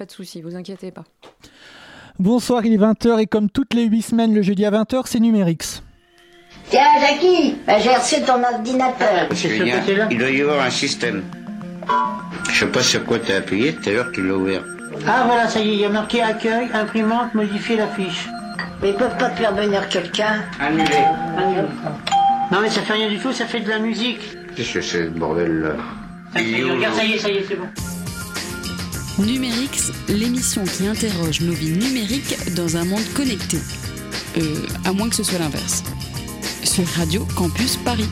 pas de souci, vous inquiétez pas. Bonsoir, il est 20h et comme toutes les 8 semaines, le jeudi à 20h, c'est Numérix. Tiens, Jackie, j'ai reçu ton ordinateur. il doit y avoir un système. Je sais pas sur quoi tu as appuyé, tout à l'heure tu l'as ouvert. Ah voilà, ça y est, il y a marqué accueil, imprimante, modifier la fiche. Mais ils peuvent pas faire venir quelqu'un Annulé. Non mais ça fait rien du tout, ça fait de la musique. Qu'est-ce que c'est ce bordel là? Ça y est, regarde, ça y est, ça y est, c'est bon. Numérix, l'émission qui interroge nos vies numériques dans un monde connecté. Euh, à moins que ce soit l'inverse. Sur Radio Campus Paris.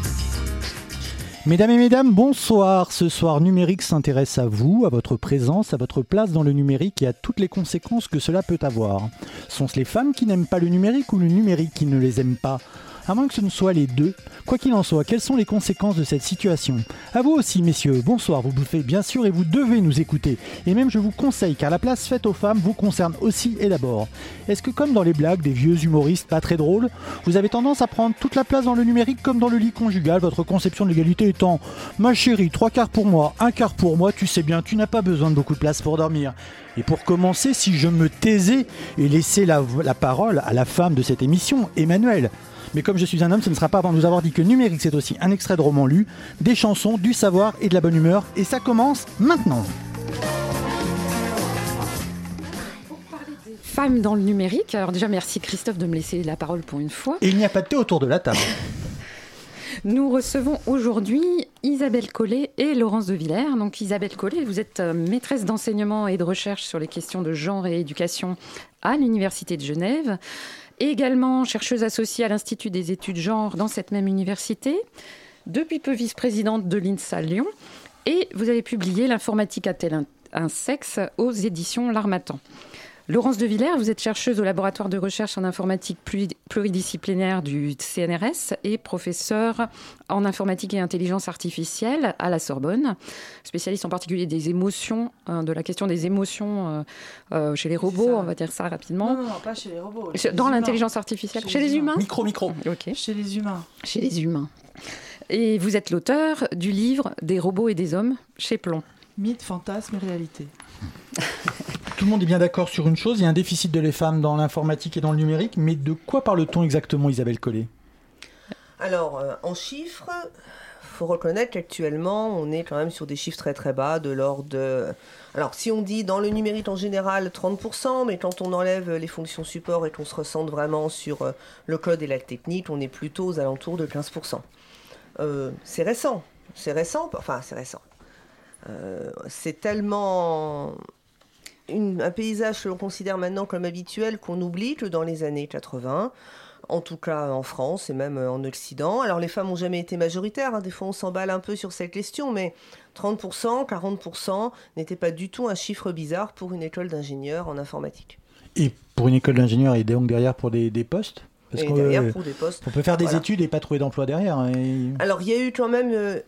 Mesdames et mesdames, bonsoir. Ce soir, Numérique s'intéresse à vous, à votre présence, à votre place dans le numérique et à toutes les conséquences que cela peut avoir. Sont-ce les femmes qui n'aiment pas le numérique ou le numérique qui ne les aime pas? À moins que ce ne soit les deux. Quoi qu'il en soit, quelles sont les conséquences de cette situation À vous aussi, messieurs, bonsoir, vous bouffez bien sûr et vous devez nous écouter. Et même je vous conseille, car la place faite aux femmes vous concerne aussi et d'abord. Est-ce que comme dans les blagues des vieux humoristes pas très drôles, vous avez tendance à prendre toute la place dans le numérique comme dans le lit conjugal, votre conception de l'égalité étant Ma chérie, trois quarts pour moi, un quart pour moi, tu sais bien, tu n'as pas besoin de beaucoup de place pour dormir. Et pour commencer, si je me taisais et laissais la, la parole à la femme de cette émission, Emmanuel, mais comme je suis un homme, ce ne sera pas avant de nous avoir dit que numérique, c'est aussi un extrait de roman lu, des chansons, du savoir et de la bonne humeur. Et ça commence maintenant. Femmes dans le numérique. Alors déjà, merci Christophe de me laisser la parole pour une fois. Et il n'y a pas de thé autour de la table. Nous recevons aujourd'hui Isabelle Collet et Laurence de Villers. Donc Isabelle Collet, vous êtes euh, maîtresse d'enseignement et de recherche sur les questions de genre et éducation à l'Université de Genève également chercheuse associée à l'Institut des études genre dans cette même université, depuis peu vice-présidente de l'INSA Lyon, et vous avez publié L'informatique a-t-elle un, sexe aux éditions L'Armatan. Laurence de Villers, vous êtes chercheuse au laboratoire de recherche en informatique pluridisciplinaire du CNRS et professeure en informatique et intelligence artificielle à la Sorbonne, spécialiste en particulier des émotions, hein, de la question des émotions euh, euh, chez les robots, on va dire ça rapidement. Non, non, pas chez les robots. Dans l'intelligence artificielle, chez, les, humains. Micro, micro. Ok. Chez les humains. Chez les humains. Et vous êtes l'auteur du livre Des robots et des hommes chez Plomb. Mythe, fantasme et réalité. Tout le monde est bien d'accord sur une chose, il y a un déficit de les femmes dans l'informatique et dans le numérique, mais de quoi parle-t-on exactement, Isabelle Collet? Alors, euh, en chiffres, faut reconnaître qu'actuellement, on est quand même sur des chiffres très très bas, de l'ordre de... Alors, si on dit dans le numérique en général 30%, mais quand on enlève les fonctions support et qu'on se ressente vraiment sur euh, le code et la technique, on est plutôt aux alentours de 15%. Euh, c'est récent, c'est récent, enfin c'est récent. C'est tellement un paysage que l'on considère maintenant comme habituel qu'on oublie que dans les années 80, en tout cas en France et même euh, en Occident. Alors les femmes n'ont jamais été majoritaires, hein. des fois on s'emballe un peu sur cette question, mais 30%, 40% n'était pas du tout un chiffre bizarre pour une école d'ingénieurs en informatique. Et pour une école d'ingénieurs et donc derrière pour des, postes? Parce et derrière pour des postes. On peut faire des études et pas trouver d'emploi derrière. Hein, Alors il y a eu quand même...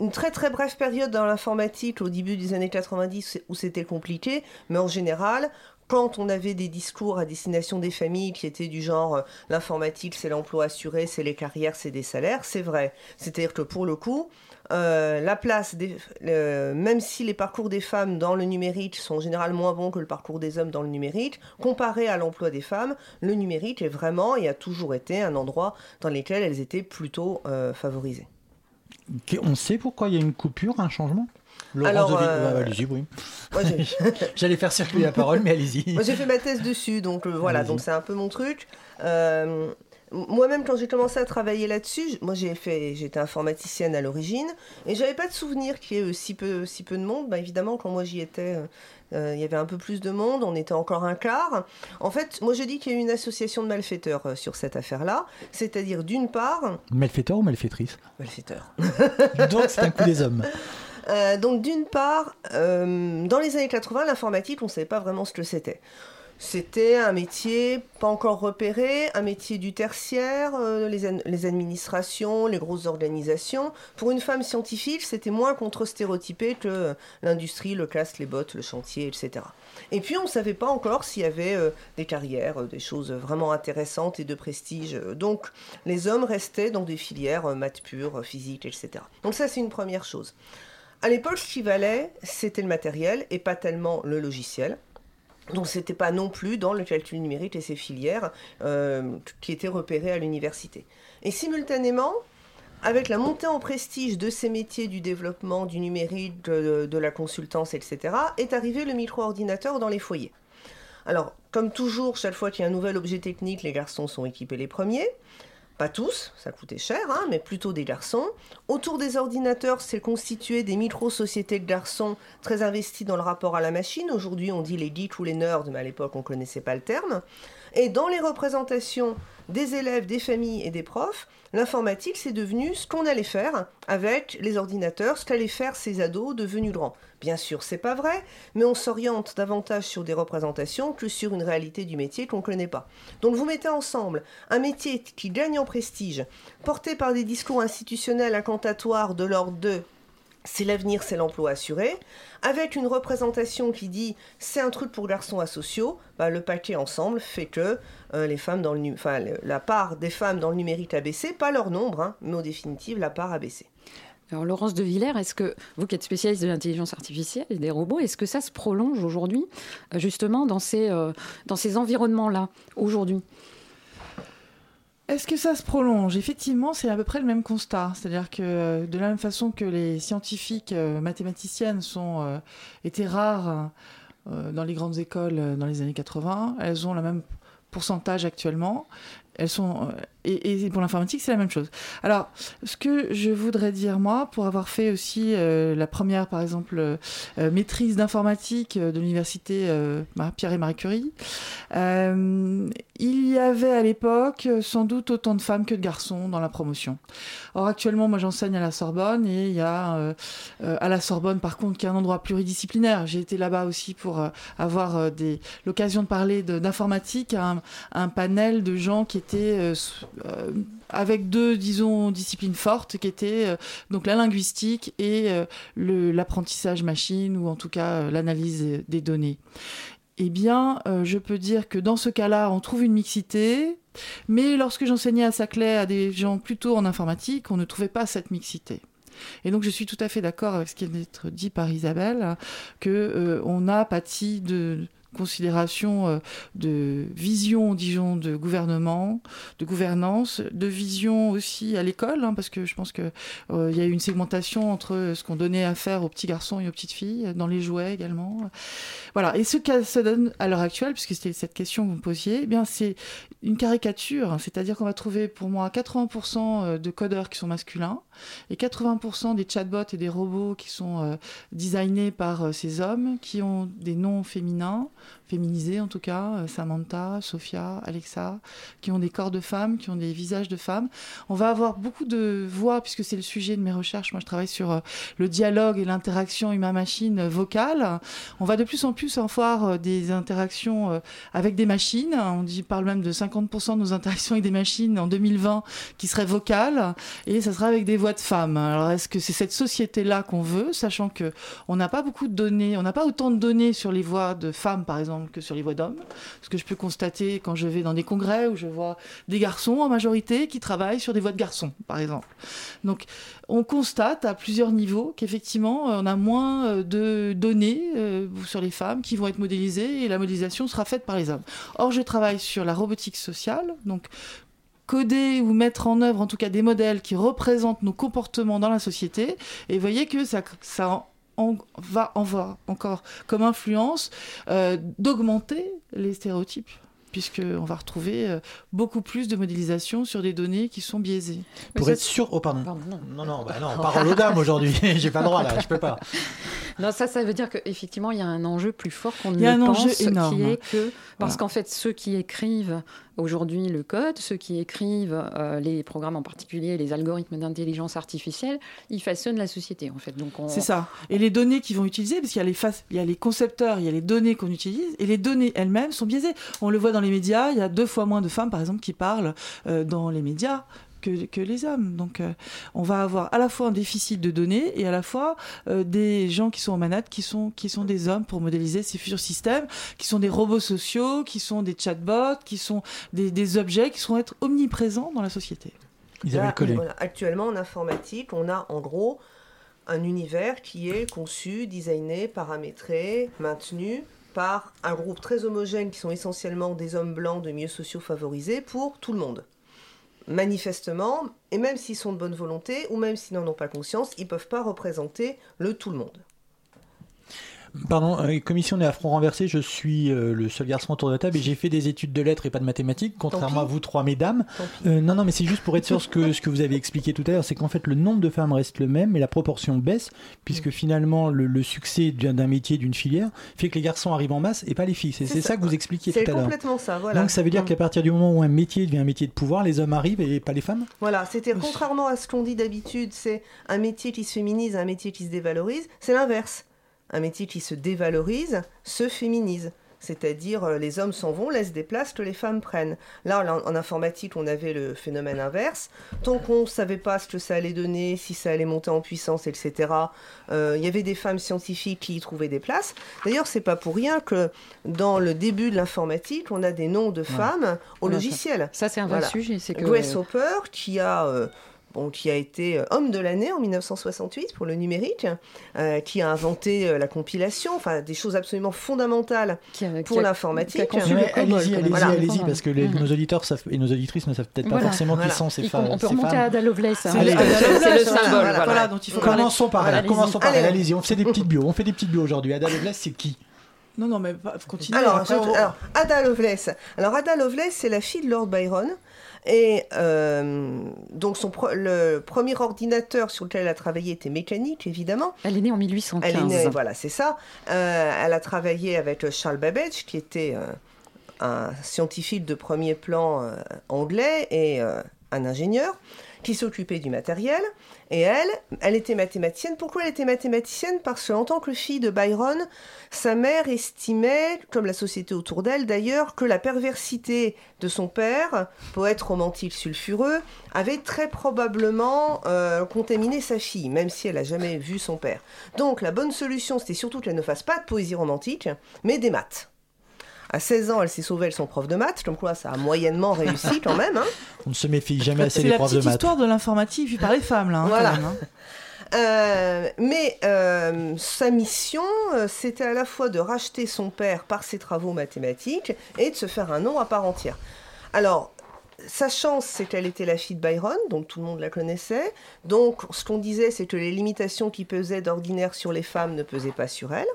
Une très très brève période dans l'informatique au début des années 90 où c'était compliqué, mais en général, quand on avait des discours à destination des familles qui étaient du genre euh, l'informatique c'est l'emploi assuré, c'est les carrières, c'est des salaires, c'est vrai. C'est-à-dire que pour le coup, euh, la place, des, même si les parcours des femmes dans le numérique sont en général moins bons que le parcours des hommes dans le numérique, comparé à l'emploi des femmes, le numérique est vraiment et a toujours été un endroit dans lequel elles étaient plutôt euh, favorisées. On sait pourquoi il y a une coupure, un changement? Alors, euh, allez-y, oui. J'allais faire circuler la parole, mais allez-y. Moi, j'ai fait ma thèse dessus, donc euh, voilà, donc c'est un peu mon truc. Euh, moi-même, quand j'ai commencé à travailler là-dessus, moi j'ai fait, j'étais informaticienne à l'origine, et j'avais pas de souvenir qu'il y ait si peu, si peu de monde. Bah, évidemment, quand moi j'y étais, il y avait un peu plus de monde, on était encore un quart. En fait, moi je dis qu'il y a eu une association de malfaiteurs sur cette affaire-là, c'est-à-dire d'une part... Malfaiteur ou malfaitrice Malfaiteur. donc c'est un coup des hommes. Euh, donc d'une part, euh, dans les années 80, l'informatique, on ne savait pas vraiment ce que c'était. C'était un métier pas encore repéré, un métier du tertiaire, euh, les, administrations, les grosses organisations. Pour une femme scientifique, c'était moins contre-stéréotypé que l'industrie, le casque, les bottes, le chantier, etc. Et puis on ne savait pas encore s'il y avait des carrières, des choses vraiment intéressantes et de prestige. Donc les hommes restaient dans des filières maths pures, physique, etc. Donc ça c'est une première chose. À l'époque, ce qui valait, c'était le matériel et pas tellement le logiciel. Donc c'était pas non plus dans le calcul numérique et ses filières euh, qui étaient repérées à l'université. Et simultanément, avec la montée en prestige de ces métiers du développement, du numérique, de, de la consultance, etc., est arrivé le micro-ordinateur dans les foyers. Alors, comme toujours, chaque fois qu'il y a un nouvel objet technique, les garçons sont équipés les premiers. Pas tous, ça coûtait cher, hein, mais plutôt des garçons. Autour des ordinateurs, c'est constitué des micro-sociétés de garçons très investis dans le rapport à la machine. Aujourd'hui, on dit les geeks ou les nerds, mais à l'époque, on ne connaissait pas le terme. Et dans les représentations des élèves, des familles et des profs, l'informatique, c'est devenu ce qu'on allait faire avec les ordinateurs, ce qu'allaient faire ces ados devenus grands. Bien sûr, c'est pas vrai, mais on s'oriente davantage sur des représentations que sur une réalité du métier qu'on ne connaît pas. Donc vous mettez ensemble un métier qui gagne en prestige, porté par des discours institutionnels incantatoires de l'ordre de c'est l'avenir, c'est l'emploi assuré, avec une représentation qui dit c'est un truc pour garçons asociaux, bah, le paquet ensemble fait que euh, les femmes dans le enfin, la part des femmes dans le numérique a baissé, pas leur nombre, hein, mais au définitive la part a baissé. Alors Laurence de Villers, est-ce que vous qui êtes spécialiste de l'intelligence artificielle et des robots, est-ce que ça se prolonge aujourd'hui euh, justement dans ces, euh, dans ces environnements-là aujourd'hui? Est-ce que ça se prolonge? Effectivement, c'est à peu près le même constat. C'est-à-dire que euh, de la même façon que les scientifiques euh, mathématiciennes sont, euh, étaient rares dans les grandes écoles dans les années 80, elles ont le même pourcentage actuellement. Elles sont et, pour l'informatique, c'est la même chose. Alors, ce que je voudrais dire, moi, pour avoir fait aussi euh, la première, par exemple, euh, euh, maîtrise d'informatique de l'université Pierre et Marie Curie, il y avait à l'époque sans doute autant de femmes que de garçons dans la promotion. Or, actuellement, moi, j'enseigne à la Sorbonne et il y a à la Sorbonne, par contre, qui est un endroit pluridisciplinaire. J'ai été là-bas aussi pour avoir l'occasion de parler d'informatique à un, un, panel de gens qui étaient euh, avec deux, disons, disciplines fortes qui étaient euh, donc la linguistique et euh, l'apprentissage machine ou en tout cas l'analyse des données. Eh bien, je peux dire que dans ce cas-là, on trouve une mixité, mais lorsque j'enseignais à Saclay à des gens plutôt en informatique, on ne trouvait pas cette mixité. Et donc je suis tout à fait d'accord avec ce qui vient d'être dit par Isabelle, que on a pâti de, considération euh, de vision, disons, de gouvernement, de gouvernance, de vision aussi à l'école, hein, parce que je pense qu'il euh, y a eu une segmentation entre ce qu'on donnait à faire aux petits garçons et aux petites filles, dans les jouets également. Voilà. Et ce que ça donne à l'heure actuelle, puisque c'était cette question que vous me posiez, eh bien c'est une caricature, hein. c'est-à-dire qu'on va trouver pour moi 80% euh, de codeurs qui sont masculins et 80% des chatbots et des robots qui sont designés par ces hommes qui ont des noms féminins féminisées en tout cas, euh, Samantha, Sophia, Alexa, qui ont des corps de femmes, qui ont des visages de femmes. On va avoir beaucoup de voix, puisque c'est le sujet de mes recherches. Moi, je travaille sur euh, le dialogue et l'interaction humain-machine vocale. On va de plus en plus en voir euh, des interactions avec des machines. On parle même de 50% de nos interactions avec des machines en 2020 qui seraient vocales, et ça sera avec des voix de femmes. Alors, est-ce que c'est cette société-là qu'on veut, sachant que on n'a pas beaucoup de données, on n'a pas autant de données sur les voix de femmes, par exemple, que sur les voix d'hommes? Ce que je peux constater quand je vais dans des congrès où je vois des garçons en majorité qui travaillent sur des voix de garçons, par exemple. Donc, on constate à plusieurs niveaux qu'effectivement, euh, on a moins euh, de données euh, sur les femmes qui vont être modélisées et la modélisation sera faite par les hommes. Or, je travaille sur la robotique sociale, donc coder ou mettre en œuvre en tout cas des modèles qui représentent nos comportements dans la société. Et vous voyez que ça, ça va voir encore comme influence euh, d'augmenter les stéréotypes puisqu'on va retrouver euh, beaucoup plus de modélisation sur des données qui sont biaisées. Pour être sûr... Oh, pardon. non. non, non, bah non, parole aux dames aujourd'hui. J'ai pas le droit, là, je peux pas. Non, ça, ça veut dire qu'effectivement, il y a un enjeu plus fort qu'on ne le pense, qui est que... Parce qu'en fait, ceux qui écrivent aujourd'hui le code, ceux qui écrivent euh, les programmes en particulier, les algorithmes d'intelligence artificielle, ils façonnent la société en fait. Donc C'est ça. Et les données qu'ils vont utiliser, parce qu'il y, a les il y a les concepteurs, il y a les données qu'on utilise, et les données elles-mêmes sont biaisées. On le voit dans les médias, il y a deux fois moins de femmes par exemple qui parlent euh, dans les médias que, les hommes. Donc euh, on va avoir à la fois un déficit de données et à la fois euh, des gens qui sont en manette qui sont, qui sont des hommes pour modéliser ces futurs systèmes, qui sont des robots sociaux, qui sont des chatbots, qui sont des, objets qui seront être omniprésents dans la société. actuellement en informatique, on a en gros un univers qui est conçu, designé, paramétré, maintenu par un groupe très homogène qui sont essentiellement des hommes blancs de milieux sociaux favorisés pour tout le monde. Manifestement, et même s'ils sont de bonne volonté, ou même s'ils n'en ont pas conscience, ils ne peuvent pas représenter le tout le monde. Pardon, euh, comme ici on est à front renversé, je suis euh, le seul garçon autour de la table et j'ai fait des études de lettres et pas de mathématiques, contrairement à vous trois mesdames. Euh, non, non, mais c'est juste pour être sûr ce que, ce que vous avez expliqué tout à l'heure, c'est qu'en fait le nombre de femmes reste le même, mais la proportion baisse, puisque finalement le, le succès d'un d'un métier, d'une filière, fait que les garçons arrivent en masse et pas les filles. C'est c'est ça, que vous expliquiez tout C'est à l'heure. complètement ça, voilà. Donc ça veut dire Mm. qu'à partir du moment où un métier devient un métier de pouvoir, les hommes arrivent et pas les femmes? Voilà, c'était contrairement à ce qu'on dit d'habitude, c'est un métier qui se féminise, un métier qui se dévalorise, c'est l'inverse. Un métier qui se dévalorise se féminise. C'est-à-dire, euh, les hommes s'en vont, laissent des places que les femmes prennent. Là, en, en informatique, on avait le phénomène inverse. Tant qu'on ne savait pas ce que ça allait donner, si ça allait monter en puissance, etc., euh, il y avait des femmes scientifiques qui y trouvaient des places. D'ailleurs, c'est pas pour rien que dans le début de l'informatique, on a des noms de femmes au Voilà, ça- logiciel. Ça, c'est un vrai Voilà. sujet. C'est que Grace Hopper, qui a, euh, bon, qui a été euh, homme de l'année en 1968 pour le numérique, euh, qui a inventé euh, la compilation, enfin des choses absolument fondamentales qui a- pour l'informatique. Allez-y, allez-y, allez-y, parce que les- nos auditeurs savent, et nos auditrices ne savent peut-être pas Voilà. forcément Voilà. qui sont ces, fa- on peut remonter femmes. à Ada Lovelace. hein, C'est le symbole. voilà, voilà. voilà. dont il faut parler. Commençons par elle, Allez-y. commençons par elle, Allez. allez-y, on fait des petites bios, on fait des petites bios aujourd'hui. Ada Lovelace, c'est qui? Non, non, mais. Alors, après, on- alors, Ada Lovelace. Alors, Ada Lovelace, c'est la fille de Lord Byron. Et euh, donc, son pro- le premier ordinateur sur lequel elle a travaillé était mécanique, évidemment. Elle est née en 1815. Elle est née, voilà, c'est ça. Euh, elle a travaillé avec Charles Babbage, qui était euh, un scientifique de premier plan euh, anglais et euh, un ingénieur qui s'occupait du matériel. Et elle, elle était mathématicienne. Pourquoi elle était mathématicienne? Parce qu'en tant que fille de Byron, sa mère estimait, comme la société autour d'elle d'ailleurs, que la perversité de son père, poète romantique sulfureux, avait très probablement euh, contaminé sa fille, même si elle n'a jamais vu son père. Donc la bonne solution, c'était surtout qu'elle ne fasse pas de poésie romantique, mais des maths. À 16 ans, elle s'est sauvée de son prof de maths, comme quoi ça a moyennement réussi quand même. hein. On ne se méfie jamais assez C'est des la profs de petite maths. histoire de l'informatique vue par les femmes, là. hein, Voilà. quand même, hein. Euh, mais euh, sa mission, euh, c'était à la fois de racheter son père par ses travaux mathématiques et de se faire un nom à part entière. Alors, sa chance, c'est qu'elle était la fille de Byron, donc tout le monde la connaissait. Donc, ce qu'on disait, c'est que les limitations qui pesaient d'ordinaire sur les femmes ne pesaient pas sur elle.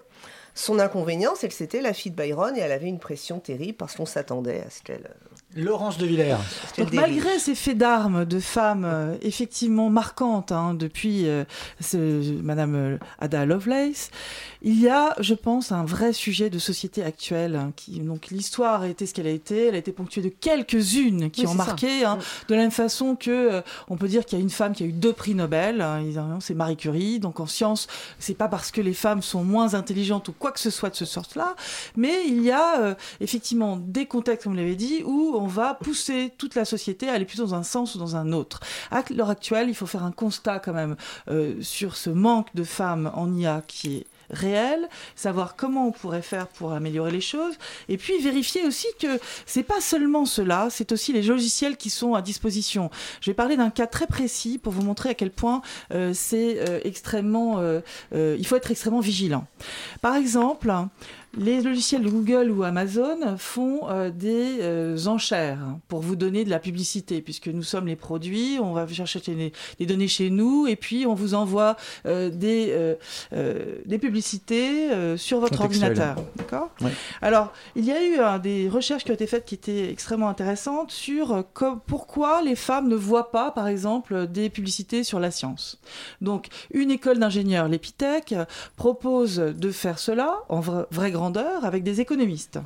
Son inconvénient, c'est que c'était la fille de Byron et elle avait une pression terrible parce qu'on s'attendait à ce qu'elle Laurence de Villers. Donc malgré ces faits d'armes de femmes euh, effectivement marquantes hein, depuis euh, ce- Madame euh, Ada Lovelace, il y a, je pense, un vrai sujet de société actuelle. hein, qui, donc l'histoire a été ce qu'elle a été, elle a été ponctuée de quelques-unes qui Oui, ont marqué, hein, de la même façon que euh, on peut dire qu'il y a une femme qui a eu deux prix Nobel, hein, c'est Marie Curie. Donc en sciences, c'est pas parce que les femmes sont moins intelligentes ou quoi que ce soit de ce sort-là, mais il y a euh, effectivement des contextes, comme vous l'avez dit, où on va pousser toute la société à aller plutôt dans un sens ou dans un autre. À l'heure actuelle, il faut faire un constat quand même euh, sur ce manque de femmes en IA qui est réel, savoir comment on pourrait faire pour améliorer les choses, et puis vérifier aussi que c'est pas seulement cela, c'est aussi les logiciels qui sont à disposition. Je vais parler d'un cas très précis pour vous montrer à quel point euh, c'est euh, extrêmement, il faut être extrêmement vigilant. Par exemple, les logiciels de Google ou Amazon font euh, des euh, enchères pour vous donner de la publicité, puisque nous sommes les produits, on va chercher des, des données chez nous, et puis on vous envoie euh, des, des publicités sur votre ordinateur. D'accord Ouais. Alors, il y a eu euh, des recherches qui ont été faites qui étaient extrêmement intéressantes sur pourquoi les femmes ne voient pas, par exemple, des publicités sur la science. Donc, une école d'ingénieurs, l'Epitech, propose de faire cela en vra- vraie avec des économistes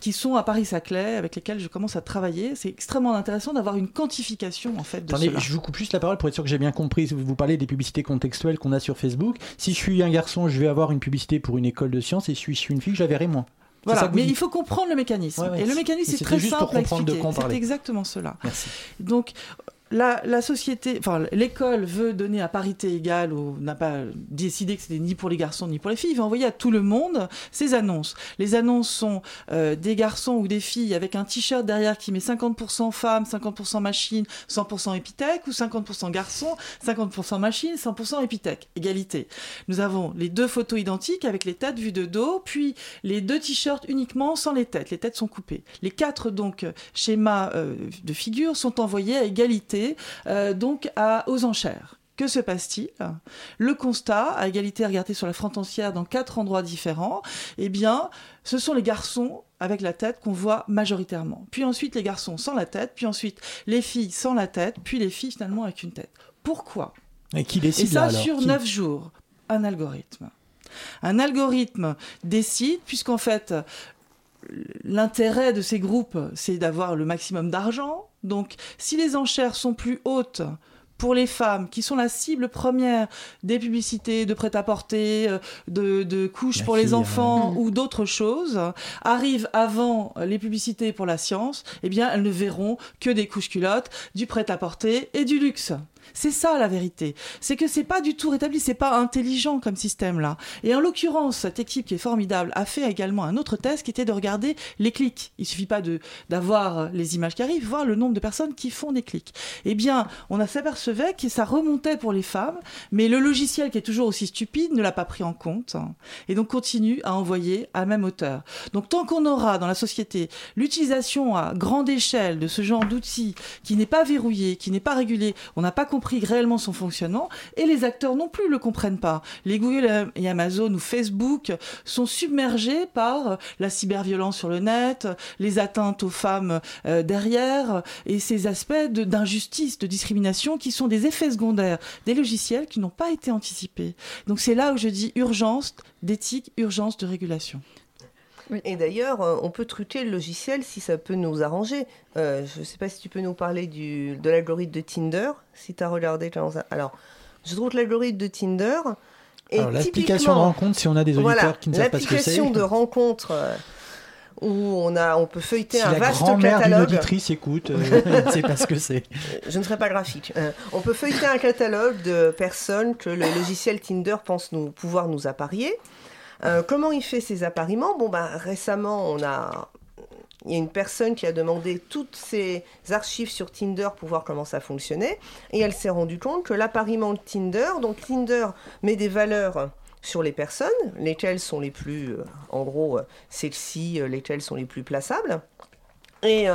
qui sont à Paris-Saclay, avec lesquels je commence à travailler. C'est extrêmement intéressant d'avoir une quantification en fait de Attendez, cela. je vous coupe juste la parole pour être sûr que j'ai bien compris. Vous parlez des publicités contextuelles qu'on a sur Facebook. Si je suis un garçon, je vais avoir une publicité pour une école de sciences, et si je suis une fille, je la verrai moins. Voilà, mais dites. il faut comprendre le mécanisme. Ouais, ouais, Et le mécanisme, c'est très juste simple pour à comprendre de expliquer. C'est exactement cela. Merci. Donc, la, société, l'école veut donner à parité égale ou n'a pas décidé que c'était ni pour les garçons ni pour les filles, il va envoyer à tout le monde ces annonces. Les annonces sont euh, des garçons ou des filles avec un t-shirt derrière qui met 50% femmes, 50% machines, 100% épithèque ou 50% garçons, 50% machines, 100% épithèque. Égalité. Nous avons les deux photos identiques avec les têtes vues de dos, puis les deux t-shirts uniquement sans les têtes. Les têtes sont coupées. Les quatre donc schémas euh, de figure sont envoyés à égalité euh, donc à, aux enchères. Que se passe-t-il? Le constat, à égalité regardé sur la frontière dans quatre endroits différents, eh bien, ce sont les garçons avec la tête qu'on voit majoritairement. Puis ensuite les garçons sans la tête, puis ensuite les filles sans la tête, puis les filles finalement avec une tête. Pourquoi? Et qui décide Et ça là, alors? sur Qui- neuf jours. Un algorithme. Un algorithme décide, puisqu'en fait, l'intérêt de ces groupes, c'est d'avoir le maximum d'argent. Donc, si les enchères sont plus hautes pour les femmes, qui sont la cible première des publicités de prêt-à-porter, euh, de, de couches La pour les enfants ouais. ou d'autres choses, arrivent avant les publicités pour la science, eh bien, elles ne verront que des couches culottes, du prêt-à-porter et du luxe. C'est ça la vérité. C'est que c'est pas du tout rétabli, c'est pas intelligent comme système là. Et en l'occurrence, cette équipe qui est formidable a fait également un autre test qui était de regarder les clics. Il suffit pas de d'avoir les images qui arrivent, voir le nombre de personnes qui font des clics. Eh bien, on s'apercevait que ça remontait pour les femmes, mais le logiciel qui est toujours aussi stupide ne l'a pas pris en compte hein, et donc continue à envoyer à même hauteur. Donc tant qu'on aura dans la société l'utilisation à grande échelle de ce genre d'outils qui n'est pas verrouillé, qui n'est pas régulé, on n'a pas compris réellement son fonctionnement et les acteurs non plus le comprennent pas. Les Google et Amazon ou Facebook sont submergés par la cyberviolence sur le net, les atteintes aux femmes euh, derrière et ces aspects de- d'injustice, de, discrimination qui sont des effets secondaires des logiciels qui n'ont pas été anticipés. Donc c'est là où je dis urgence d'éthique, urgence de régulation. Et d'ailleurs, euh, on peut truquer le logiciel si ça peut nous arranger. Euh, je ne sais pas si tu peux nous parler du, de l'algorithme de Tinder, si tu as regardé. Alors, je trouve que l'algorithme de Tinder est Alors, l'application de rencontre, si on a des auditeurs voilà, qui ne savent pas ce que c'est. l'application de rencontre euh, où on, a, on peut feuilleter Si un la vaste grand-mère d'une catalogue. auditrice écoute, euh, elle ne sait pas ce que c'est. Je ne serai pas graphique. Euh, on peut feuilleter un catalogue de personnes que le logiciel Tinder pense nous, pouvoir nous apparier. Euh, comment il fait ces appariements? Bon, ben, récemment, on a... il y a une personne qui a demandé toutes ses archives sur Tinder pour voir comment ça fonctionnait. Et elle s'est rendue compte que l'appariement de Tinder, donc Tinder met des valeurs sur les personnes, lesquelles sont les plus, euh, en gros, euh, sexy, lesquelles sont les plus plaçables. Et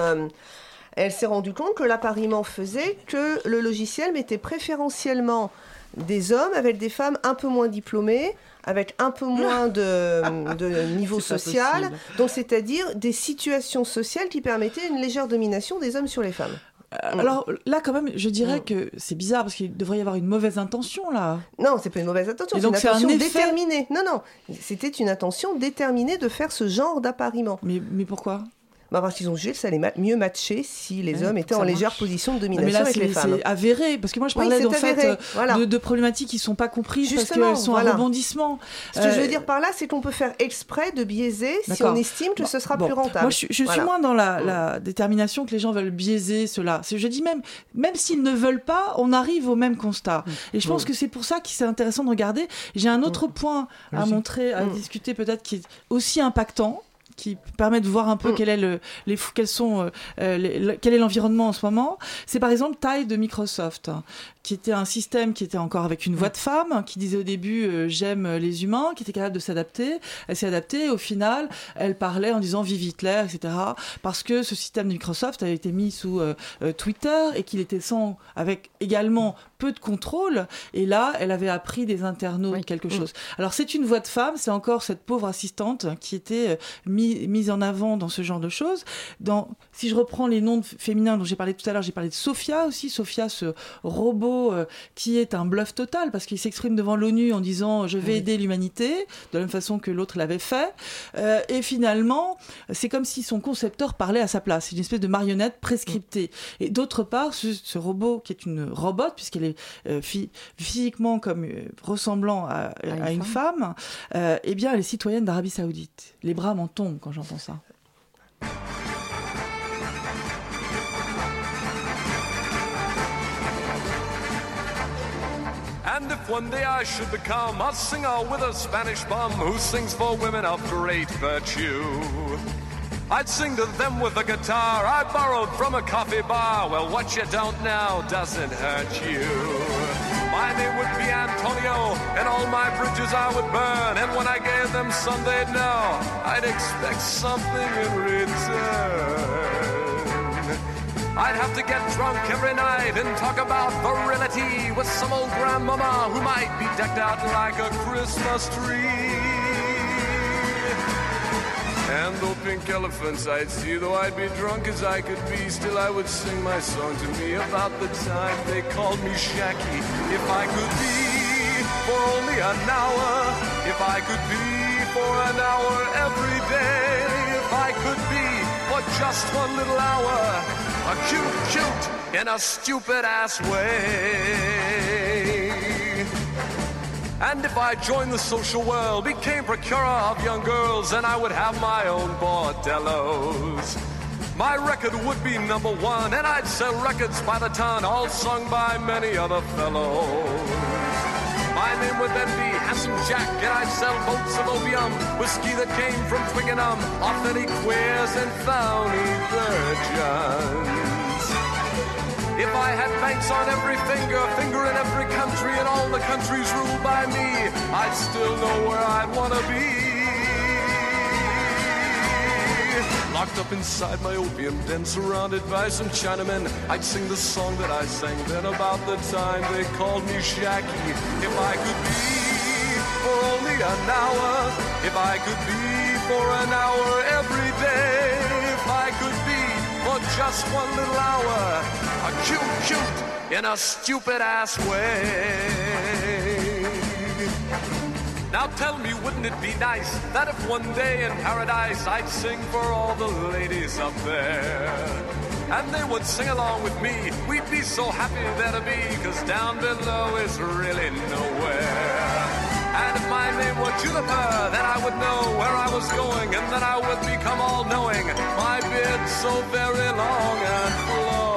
elle s'est rendue compte que l'appariement faisait que le logiciel mettait préférentiellement des hommes avec des femmes un peu moins diplômées, avec un peu moins de, de niveau social, donc c'est-à-dire des situations sociales qui permettaient une légère domination des hommes sur les femmes. Euh, Alors là, quand même, je dirais Mm. que c'est bizarre parce qu'il devrait y avoir une mauvaise intention là. Non, c'est pas une mauvaise intention, c'est une un intention effet- déterminée. Non, non, c'était une intention déterminée de faire ce genre d'appariement. Mais, mais pourquoi? Bah, parce qu'ils ont jugé que ça allait ma- mieux matcher si les Ouais, hommes étaient en légère marche. position de domination mais là, avec les c'est femmes. c'est avéré. Parce que moi, je parlais en fait euh, voilà. de, de problématiques qui sont pas comprises parce Justement, qu'elles sont voilà. un rebondissement. Ce que je Euh, veux dire par là, c'est qu'on peut faire exprès de biaiser si on estime que ce sera Bon, plus rentable. Moi, je, je suis moins dans la, la détermination que les gens veulent biaiser cela. Je dis même, même s'ils ne veulent pas, on arrive au même constat. Et je pense que c'est pour ça que c'est intéressant de regarder. J'ai un autre point à montrer, à Mm. discuter peut-être qui est aussi impactant qui permet de voir un peu Mm. quel est le, les, quels sont, euh, euh, les- le- quel est l'environnement en ce moment. C'est par exemple Taille de Microsoft, qui était un système qui était encore avec une voix de femme, qui disait au début euh, j'aime les humains, qui était capable de s'adapter. Elle s'est adaptée. et Au final, elle parlait en disant vive Hitler, etc. Parce que ce système de Microsoft avait été mis sous euh, euh, Twitter et qu'il était sans, avec également peu de contrôle. Et là, elle avait appris des internautes Oui. quelque Mm. chose. Alors c'est une voix de femme, c'est encore cette pauvre assistante qui était mis- mise en avant dans ce genre de choses. Dans, si je reprends les noms féminins dont j'ai parlé tout à l'heure, j'ai parlé de Sophia aussi. Sophia, ce robot euh, qui est un bluff total parce qu'il s'exprime devant l'ONU en disant je vais Oui. aider l'humanité de la même façon que l'autre l'avait fait. Euh, et finalement, c'est comme si son concepteur parlait à sa place. C'est une espèce de marionnette prescriptée. Et d'autre part, ce, ce robot qui est une robot puisqu'elle est euh, phy- physiquement comme ressemblant à, une à une femme, euh, eh bien, elle est citoyenne d'Arabie Saoudite. Les bras m'en tombent quand j'entends ça. And if one day I should become a singer with a Spanish bum who sings for women of great virtue, I'd sing to them with a guitar I borrowed from a coffee bar. Well, what you don't know doesn't hurt you. My name would be Antonio, and all my bridges I would burn. And when I gave them some, they'd know I'd expect something in return. I'd have to get drunk every night and talk about virility with some old grandmama who might be decked out like a Christmas tree. And though pink elephants I'd see, though I'd be drunk as I could be, still I would sing my song to me about the time they called me Shacky. If I could be for only an hour, if I could be for an hour every day, if I could be for just one little hour, a cute, cute in a stupid ass way. And if I joined the social world, became procurer of young girls, then I would have my own bordellos. My record would be number one, and I'd sell records by the ton, all sung by many other fellows. My name would then be Handsome Jack, and I'd sell boats of opium, whiskey that came from Twickenham, authentic queers and phony virgins. If I had banks on every finger, finger in every country, and all the countries ruled by me, I'd still know where I'd want to be. Locked up inside my opium den, surrounded by some Chinamen, I'd sing the song that I sang then about the time they called me Shacky. If I could be for only an hour, if I could be for an hour every day, for just one little hour, a cute, cute in a stupid ass way. Now tell me, wouldn't it be nice that if one day in paradise I'd sing for all the ladies up there? And they would sing along with me. We'd be so happy there to be, cause down below is really nowhere. And if my name were Juniper, then I would know where I was going, and then I would become all knowing. My beard so very long and flowing.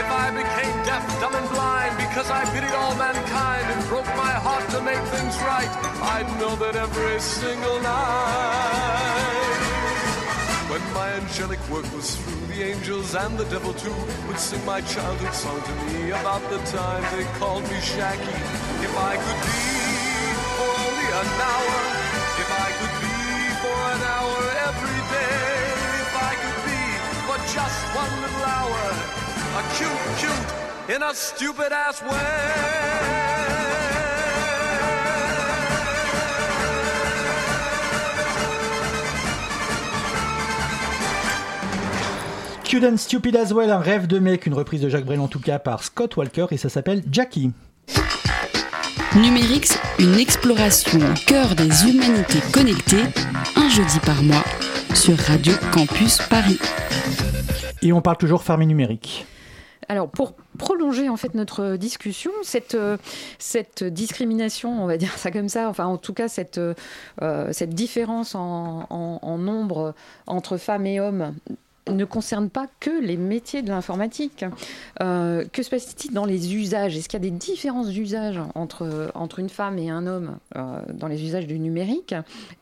If I became deaf, dumb, and blind because I pitied all mankind and broke my heart to make things right, I'd know that every single night. When my angelic work was through, the angels and the devil too would sing my childhood song to me about the time they called me Shacky. If I could be for only an hour, if I could be for an hour every day, if I could be for just one little hour, a cute, cute in a stupid ass way. Cute and Stupid as well, un rêve de mec, une reprise de Jacques Brel en tout cas par Scott Walker et ça s'appelle Jackie. Numérix, une exploration au cœur des humanités connectées, un jeudi par mois, sur Radio Campus Paris. Et on parle toujours fermé numérique. Alors, pour prolonger en fait notre discussion, cette, euh, cette discrimination, on va dire ça comme ça, enfin en tout cas cette, euh, cette différence en, en, en nombre entre femmes et hommes ne concerne pas que les métiers de l'informatique. Euh, que se passe-t-il dans les usages? Est-ce qu'il y a des différences d'usage entre, entre une femme et un homme euh, dans les usages du numérique?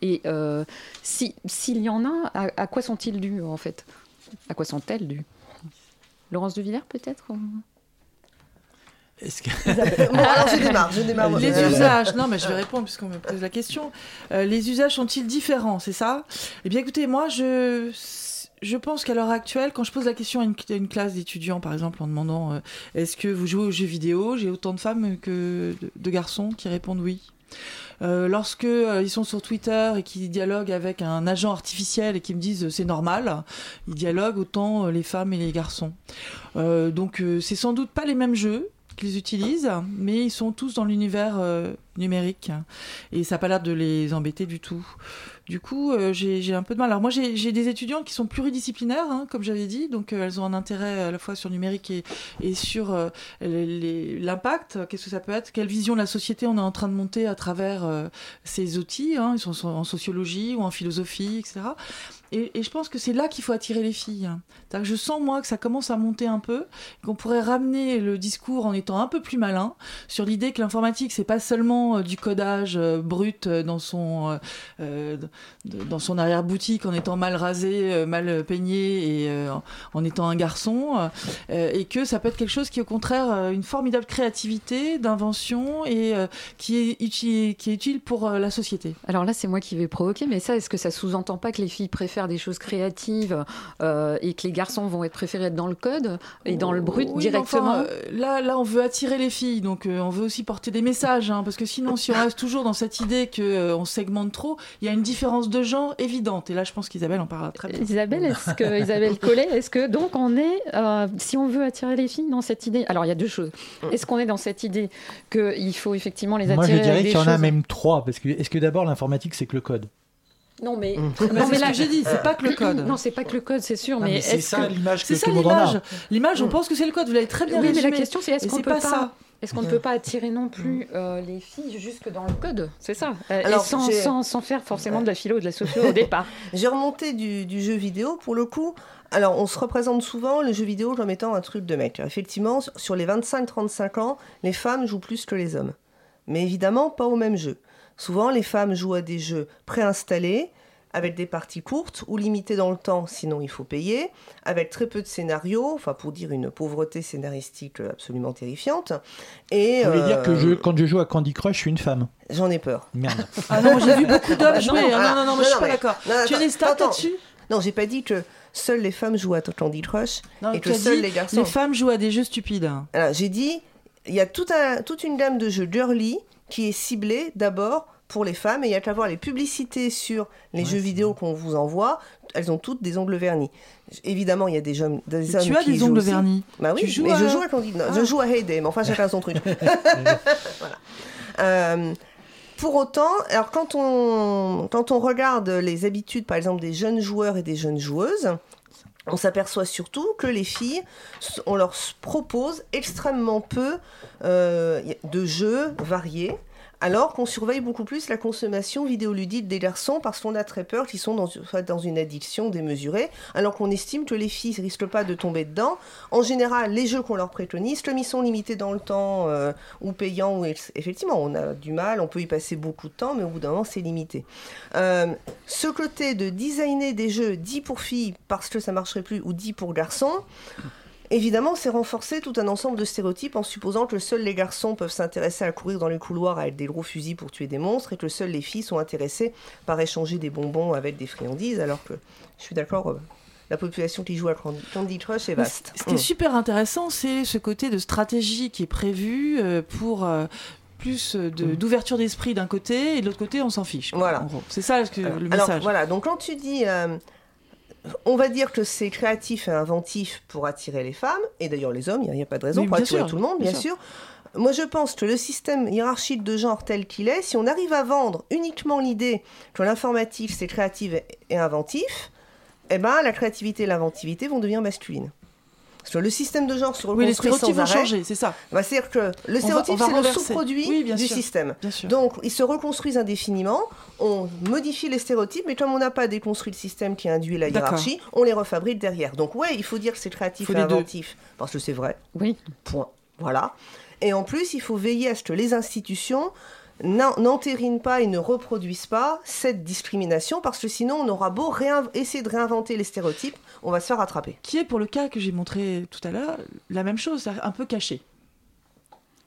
Et euh, s'il si, y en a, à, à quoi sont-ils dus en fait? À quoi sont-elles dues? Laurence de Villers peut-être? Est-ce que... bon, alors je démarre, je démarre. Les usages, non mais je vais répondre puisqu'on me pose la question. Euh, les usages sont-ils différents, c'est ça? Eh bien écoutez, moi je je pense qu'à l'heure actuelle, quand je pose la question à une, classe d'étudiants, par exemple, en demandant euh, est-ce que vous jouez aux jeux vidéo, j'ai autant de femmes que de, garçons qui répondent oui. Euh, lorsque euh, ils sont sur Twitter et qu'ils dialoguent avec un agent artificiel et qui me disent c'est normal, ils dialoguent autant les femmes et les garçons. Euh, donc c'est sans doute pas les mêmes jeux qu'ils utilisent, mais ils sont tous dans l'univers numérique et ça n'a pas l'air de les embêter du tout. Du coup, euh, j'ai un peu de mal. Alors moi, j'ai des étudiantes qui sont pluridisciplinaires, hein, comme j'avais dit, donc euh, elles ont un intérêt à la fois sur le numérique et, sur euh, l'impact. Qu'est-ce que ça peut être? Quelle vision de la société on est en train de monter à travers ces outils hein, Ils sont en sociologie ou en philosophie, etc. Et, je pense que c'est là qu'il faut attirer les filles. Je sens, moi, que ça commence à monter un peu, qu'on pourrait ramener le discours en étant un peu plus malin sur l'idée que l'informatique, c'est pas seulement euh, du codage euh, brut euh, dans son, dans son arrière-boutique en étant mal rasé, mal peigné et en- étant un garçon, et que ça peut être quelque chose qui au contraire une formidable créativité, d'invention et qui, est utile, qui est utile pour la société. Alors là, c'est moi qui vais provoquer, mais ça, est-ce que ça sous-entend pas que les filles préfèrent des choses créatives euh, et que les garçons vont être préférés être dans le code et dans le brut Oui, directement enfin, euh, là, là, on veut attirer les filles, donc euh, on veut aussi porter des messages, hein, parce que sinon, si on reste toujours dans cette idée que euh, on segmente trop, il y a une différence de genre évidente. Et là, je pense qu'Isabelle en parlera très bien. Isabelle, est-ce que Isabelle Collet, est-ce que donc on est, euh, si on veut attirer les filles dans cette idée, alors il y a deux choses. Est-ce qu'on est dans cette idée qu'il faut effectivement les attirer Moi, je dirais qu'il y en a choses- même trois. Parce que est-ce que d'abord l'informatique c'est que le code? Non mais, Mais c'est ce que j'ai dit, c'est pas que le code. Non, c'est pas que le code, c'est sûr, Ah, mais, mais c'est ça que... l'image que tout le monde en a. l'image. L'image, on pense que c'est le code. Vous l'avez très bien Oui, mais la question c'est est-ce qu'on peut pas. Est-ce qu'on ne peut pas attirer non plus euh, les filles jusque dans le code? C'est ça. Euh, Alors, et sans, j'ai- sans, sans faire forcément de la philo ou de la socio au départ. J'ai remonté du, du jeu vidéo pour le coup. Alors, on se représente souvent le jeu vidéo comme étant un truc de mec. Effectivement, sur- sur les 25-35 ans, les femmes jouent plus que les hommes. Mais évidemment, pas au même jeu. Souvent, les femmes jouent à des jeux préinstallés, avec des parties courtes ou limitées dans le temps, sinon il faut payer, avec très peu de scénarios, enfin pour dire une pauvreté scénaristique absolument terrifiante. Et Vous voulez dire que euh, je, quand je joue à Candy Crush, je suis une femme? J'en ai peur. Merde. Ah non, j'ai vu beaucoup d'hommes Ah, jouer. non, Ah, non, non, non, je suis non, pas mais- d'accord. Tu as des stats là-dessus Non, j'ai pas dit que seules les femmes jouent à Candy Crush Non, et que seuls dit, les garçons. les femmes jouent à des jeux stupides. Alors, j'ai dit, il y a tout un- toute une gamme de jeux girly qui est ciblée d'abord pour les femmes et il y a qu'à voir les publicités sur les jeux vidéo qu'on vous envoie, elles ont toutes des ongles vernis. Évidemment, il y a des, jeunes, des hommes tu as qui des ongles aussi. vernis. Bah oui, Tu mais je joue à Candy non, Ah. Je joue à Heyday, mais enfin chacun son truc. Voilà. Euh, pour autant, alors quand on, quand on regarde les habitudes, par exemple, des jeunes joueurs et des jeunes joueuses, on s'aperçoit surtout que les filles, on leur propose extrêmement peu euh, de jeux variés, alors qu'on surveille beaucoup plus la consommation vidéoludique des garçons parce qu'on a très peur qu'ils sont dans, une addiction démesurée, alors qu'on estime que les filles ne risquent pas de tomber dedans. En général, les jeux qu'on leur préconise, comme ils sont limités dans le temps euh, ou payants, ou effectivement, on a du mal, on peut y passer beaucoup de temps, mais au bout d'un moment, c'est limité. Euh, ce côté de designer des jeux dits pour filles parce que ça marcherait plus ou dits pour garçons, évidemment, c'est renforcer tout un ensemble de stéréotypes en supposant que seuls les garçons peuvent s'intéresser à courir dans les couloirs avec des gros fusils pour tuer des monstres et que seules les filles sont intéressées par échanger des bonbons avec des friandises, alors que je suis d'accord. euh, la population qui joue à Candy- Crush est vaste. Ce qui est Mm. super intéressant, c'est ce côté de stratégie qui est prévu euh, pour euh, plus de- d'ouverture d'esprit d'un côté et de l'autre côté, on s'en fiche. quoi, Voilà. C'est ça que- le Alors message. voilà, donc quand tu dis, euh, on va dire que c'est créatif et inventif pour attirer les femmes, et d'ailleurs les hommes, il n'y a, pas de raison Oui, pour attirer sûr, tout le monde, bien bien, sûr. sûr. Moi je pense que le système hiérarchique de genre tel qu'il est, si on arrive à vendre uniquement l'idée que l'informatique c'est créatif et- et inventif, eh ben la créativité et l'inventivité vont devenir masculines. Parce que le système de genre se Oui, les reconstruit stéréotypes sans arrêt. changer, c'est ça. Bah, C'est-à-dire que le stéréotype, c'est le sous-produit Oui, du sûr. système. Donc, ils se reconstruisent indéfiniment, on modifie les stéréotypes, mais comme on n'a pas déconstruit le système qui induit la hiérarchie, on les refabrique derrière. Donc, ouais, il faut dire que c'est créatif Faut et deux. inventif, parce que c'est vrai. Oui. Point. Voilà. Et en plus, il faut veiller à ce que les institutions n'en- n'entérinent pas et ne reproduisent pas cette discrimination, parce que sinon, on aura beau essayer de réinventer les stéréotypes, on va se faire rattraper. Qui est pour le cas que j'ai montré tout à l'heure, la même chose, un peu caché.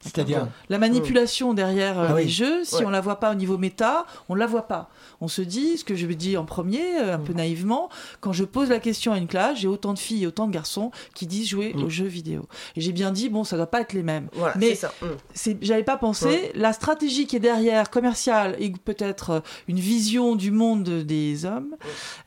C'est-à-dire La manipulation derrière euh, Ah oui. les jeux, si Ouais. on la voit pas au niveau méta, on la voit pas. On se dit, ce que je dis en premier, euh, un Mm. peu naïvement, quand je pose la question à une classe, j'ai autant de filles et autant de garçons qui disent jouer Mm. aux jeux vidéo. Et j'ai bien dit, bon, ça doit pas être les mêmes. Voilà, Mais. Mm. j'avais pas pensé, la stratégie qui est derrière, commerciale, et peut-être euh, une vision du monde des hommes,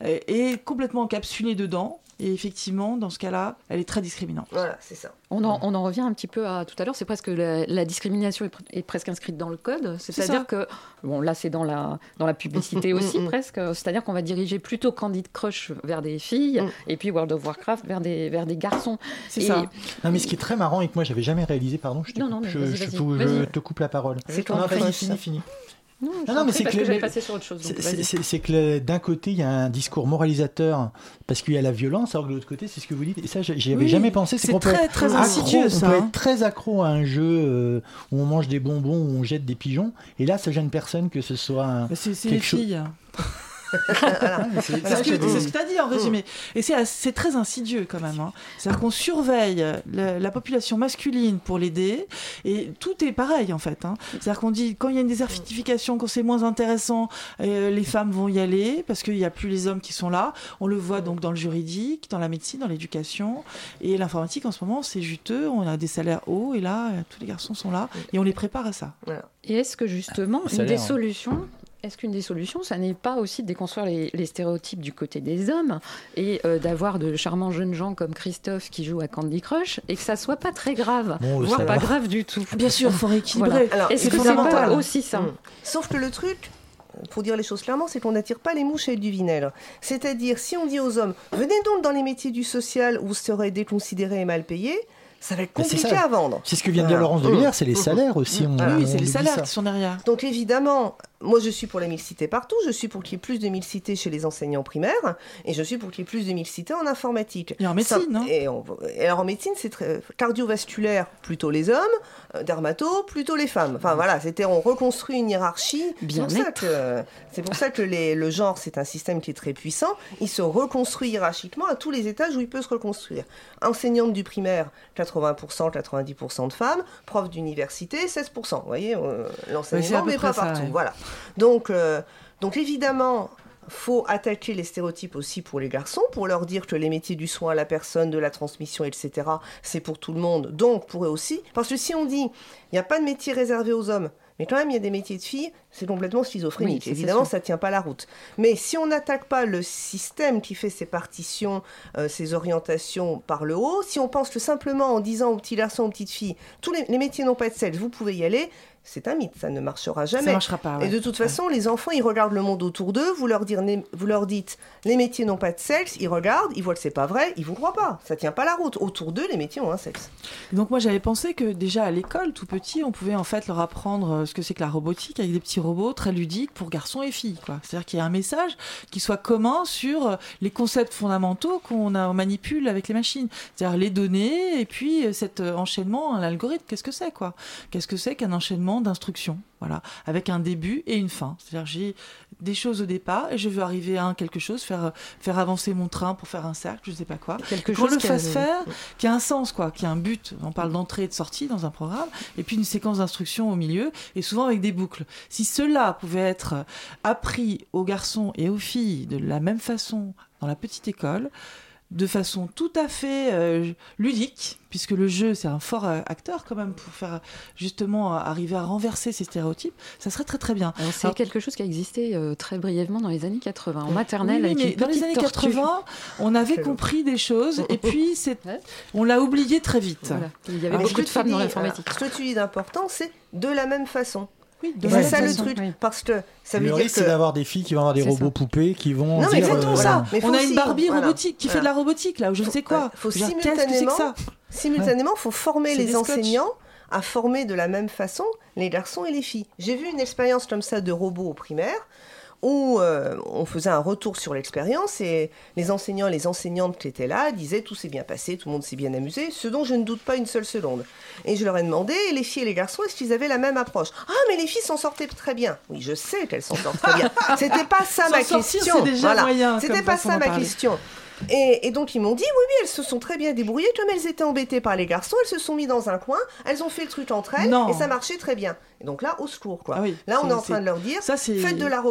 est complètement encapsulée dedans. Et effectivement, dans ce cas-là, elle est très discriminante. Voilà, c'est ça. On en, on en revient un petit peu à tout à l'heure, c'est presque la, la discrimination est, pr- est presque inscrite dans le code, c'est-à-dire que, bon là c'est dans la, dans la publicité aussi presque, c'est-à-dire qu'on va diriger plutôt Candid Crush vers des filles et puis World of Warcraft vers des, vers des garçons. C'est ça. Non, mais ce qui est très marrant et que moi j'avais jamais réalisé, pardon, je te, Non, coupe, non, je, te coupe la parole. C'est crush, fini, ça. fini. Non, je Non, mais c'est que que que d'un côté, il y a un discours moralisateur parce qu'il y a la violence, alors que de l'autre côté, c'est ce que vous dites. Et ça, j'y avais Oui, jamais pensé. c'est très, très insidieux, On ça, peut hein. être très accro à un jeu euh, où on mange des bonbons, où on jette des pigeons. Et là, ça gêne personne que ce soit un- C'est c'est quelque les chose. filles. Ah, c'est- ce que que tu as dit en résumé. Et c'est très insidieux quand même. hein. C'est-à-dire qu'on surveille la, la population masculine pour l'aider. Et tout est pareil en fait. hein. C'est-à-dire qu'on dit quand il y a une désertification, quand c'est moins intéressant, euh, les femmes vont y aller parce qu'il n'y a plus les hommes qui sont là. On le voit donc dans le juridique, dans la médecine, dans l'éducation. Et l'informatique en ce moment, c'est juteux. On a des salaires hauts et là, tous les garçons sont là. Et on les prépare à ça. Et est-ce que justement, Ça a une des hein. solutions, est-ce qu'une des solutions, ça n'est pas aussi de déconstruire les, les stéréotypes du côté des hommes et euh, d'avoir de charmants jeunes gens comme Christophe qui joue à Candy Crush et que ça soit pas très grave, Bon, voire pas pas. grave du tout? Bien sûr, il faut rééquilibrer. Voilà. Alors, Est-ce c'est que c'est pas fondamental. aussi ça? Mm. Sauf que le truc, pour dire les choses clairement, c'est qu'on n'attire pas les mouches avec du vinaigre. C'est-à-dire, si on dit aux hommes, venez donc dans les métiers du social où vous serez déconsidérés et mal payés, ça va être compliqué à vendre. C'est ce que vient de dire. Laurence de Mm. Villers, c'est les salaires aussi. on- oui, c'est les salaires qui sont derrière. Donc évidemment, moi je suis pour la mixité partout, je suis pour qu'il y ait plus de mixité chez les enseignants primaires, et je suis pour qu'il y ait plus de mixité en informatique. Et en médecine, Ça- hein. et, on- et alors en médecine, c'est très cardiovasculaire, plutôt les hommes, euh, dermato, plutôt les femmes. Enfin voilà, c'était on reconstruit une hiérarchie. C'est pour ça Bien-être. que, c'est pour ça que les- le genre, c'est un système qui est très puissant. Il se reconstruit hiérarchiquement à tous les étages où il peut se reconstruire. Enseignante du primaire, 80%, 90% de femmes. Prof d'université, 16%. Vous voyez, euh, l'enseignement, peu mais pas ça, partout. ouais. Voilà. Donc, euh, donc évidemment, faut attaquer les stéréotypes aussi pour les garçons, pour leur dire que les métiers du soin à la personne, de la transmission, etc., c'est pour tout le monde. Donc, pour eux aussi. Parce que si on dit, il n'y a pas de métier réservé aux hommes, mais quand même, il y a des métiers de filles, c'est complètement schizophrénique. Oui, Évidemment, ça tient pas la route. Mais si on n'attaque pas le système qui fait ces partitions, euh, ces orientations par le haut, si on pense que simplement en disant aux petits garçons, aux petites filles, tous les, les métiers n'ont pas de sexe, vous pouvez y aller, c'est un mythe, ça ne marchera jamais. Ça marchera pas. ouais. Et de toute façon, les enfants, ils regardent le monde autour d'eux. Vous leur, dire, vous leur dites, les métiers n'ont pas de sexe. Ils regardent, ils voient que c'est pas vrai. Ils vous croient pas. Ça tient pas la route. Autour d'eux, les métiers ont un sexe. Donc moi j'avais pensé que déjà à l'école, tout petit, on pouvait en fait leur apprendre euh, ce que c'est que la robotique avec des petits robots très ludiques pour garçons et filles. C'est-à-dire qu'il y a un message qui soit commun sur euh, les concepts fondamentaux qu'on manipule avec les machines. C'est-à-dire les données et puis euh, cet enchaînement, un algorithme, qu'est-ce que c'est quoi? Qu'est-ce que c'est qu'un enchaînement d'instructions voilà, avec un début et une fin. C'est-à-dire j'ai des choses au départ et je veux arriver à un quelque chose, faire, faire avancer mon train pour faire un cercle, je sais pas quoi. Quelque Qu'on chose le fasse faire, qui a un sens, quoi, qui a un but. On parle d'entrée et de sortie dans un programme, et puis une séquence d'instruction au milieu, et souvent avec des boucles. Si cela pouvait être appris aux garçons et aux filles de la même façon dans la petite école, de façon tout à fait euh, ludique, puisque le jeu c'est un fort euh, acteur quand même pour faire justement euh, arriver à renverser ces stéréotypes, ça serait très très bien. Alors, C'est Alors- quelque chose qui a existé euh, très brièvement dans les années 80, en maternelle. Oui, oui, avec mais une dans les années tortue. 80, on avait compris des choses, et puis c'est, on l'a oublié très vite. Voilà. Il y avait beaucoup de femmes dans l'informatique. Ce que tu dis d'important, c'est de la même façon. Oui, c'est ça le truc. oui. Parce que ça veut Le dire risque, que. c'est d'avoir des filles qui vont avoir des robots ça. poupées qui vont Non, mais dire. Exactement euh, ça. Mais faut on a aussi- une Barbie voilà. robotique qui fait de la robotique là, ou je ne sais quoi. Faut dire, que c'est que simultanément- ça? Simultanément, il faut former les enseignants à former de la même façon les garçons et les filles. J'ai vu une expérience comme ça de robot au primaire où euh, on faisait un retour sur l'expérience et les enseignants et les enseignantes qui étaient là disaient tout s'est bien passé, tout le monde s'est bien amusé, ce dont je ne doute pas une seule seconde. Et je leur ai demandé, les filles et les garçons, est-ce qu'ils avaient la même approche? Ah, mais les filles s'en sortaient très bien. Oui, je sais qu'elles s'en sortent très bien. C'était pas ça ma sortir, question. déjà Voilà. C'était pas ça ma parler. question. Et, et donc ils m'ont dit, oui, oui, elles se sont très bien débrouillées, comme elles étaient embêtées par les garçons, elles se sont mis dans un coin, elles ont fait le truc entre elles, Non. et ça marchait très bien. Et donc là, au secours, quoi. Ah oui, là, on est en train de leur dire, Ça faites de la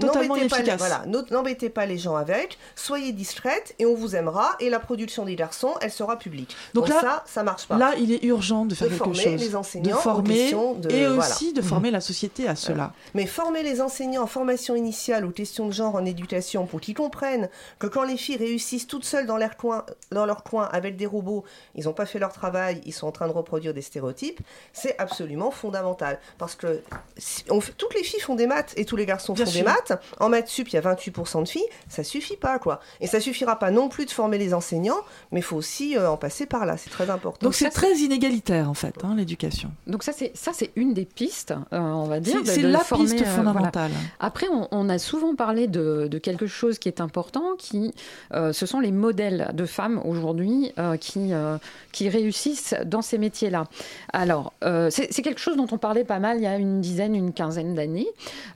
Totalement n'embêtez pas, les, inefficace. voilà, n'o- n'embêtez pas les gens avec, soyez discrètes, et on vous aimera, et la production des garçons, elle sera publique. Donc Donc, là- ça, ça marche pas. Là, il est urgent de faire De quelque former chose, les de enseignants aux former de- et voilà. aussi de former la société à cela. Mais former les enseignants en formation initiale aux questions de genre en éducation pour qu'ils comprennent que quand les filles réussissent toutes seules dans leur coin, dans leur coin avec des robots, ils n'ont pas fait leur travail, ils sont en train de reproduire des stéréotypes, c'est absolument fondamental. Parce que si on fait- toutes les filles font des maths et tous les garçons Bien font sûr. des maths. En maths sup, il y a 28% de filles, ça suffit pas, quoi. Et ça suffira pas non plus de former les enseignants, mais il faut aussi euh, en passer par là, c'est très important. Donc c'est très inégalitaire en fait, hein, l'éducation. Donc ça c'est une des pistes, euh, on va dire. C'est la former, piste euh, voilà. fondamentale. Après, on, on a souvent parlé de, de quelque chose qui est important, qui, euh, ce sont les modèles de femmes aujourd'hui euh, qui, euh, qui réussissent dans ces métiers-là. Alors, euh, c'est quelque chose dont on parlait pas mal il y a une dizaine, une quinzaine d'années.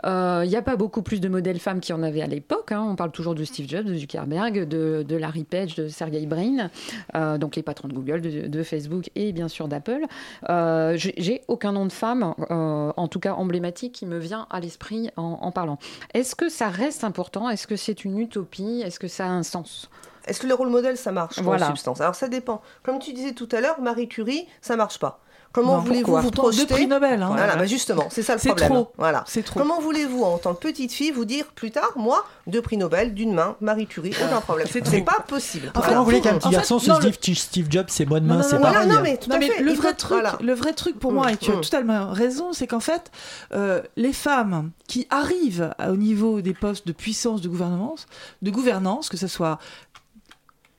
Euh, Il n'y a pas beaucoup plus de modèles femmes qu'il y en avait à l'époque. hein. On parle toujours de Steve Jobs, de Zuckerberg, de, Larry Page, de Sergey Brin, euh, donc les patrons de Google, de, Facebook et bien sûr d'Apple. Euh, J'ai aucun nom de femme, euh, en tout cas emblématique, qui me vient à l'esprit en parlant. Est-ce que ça reste important? Est-ce que c'est une utopie? Est-ce que ça a un sens? Est-ce que le rôle modèle, ça marche pour Voilà. une substance? Alors ça dépend. Comme tu disais tout à l'heure, Marie Curie, ça marche pas. Comment Non, voulez-vous vous Pourtant, deux projeter prix Nobel, hein. Voilà, bah justement, c'est ça le C'est problème. trop. Voilà. C'est trop. Comment voulez-vous, en tant que petite fille, vous dire plus tard, moi, deux prix Nobel d'une main, Marie Curie, aucun problème. C'est pas possible. Comment Voilà. vous voulez qu'un petit garçon se dise Steve, Steve Jobs, c'est moi demain, c'est pareil. Voilà, non, mais tout Non, à mais fait. le vrai faut- truc, voilà. le vrai truc pour moi, et tu as mm. totalement raison, c'est qu'en fait, euh, les femmes qui arrivent au niveau des postes de puissance de gouvernance, de gouvernance, que ce soit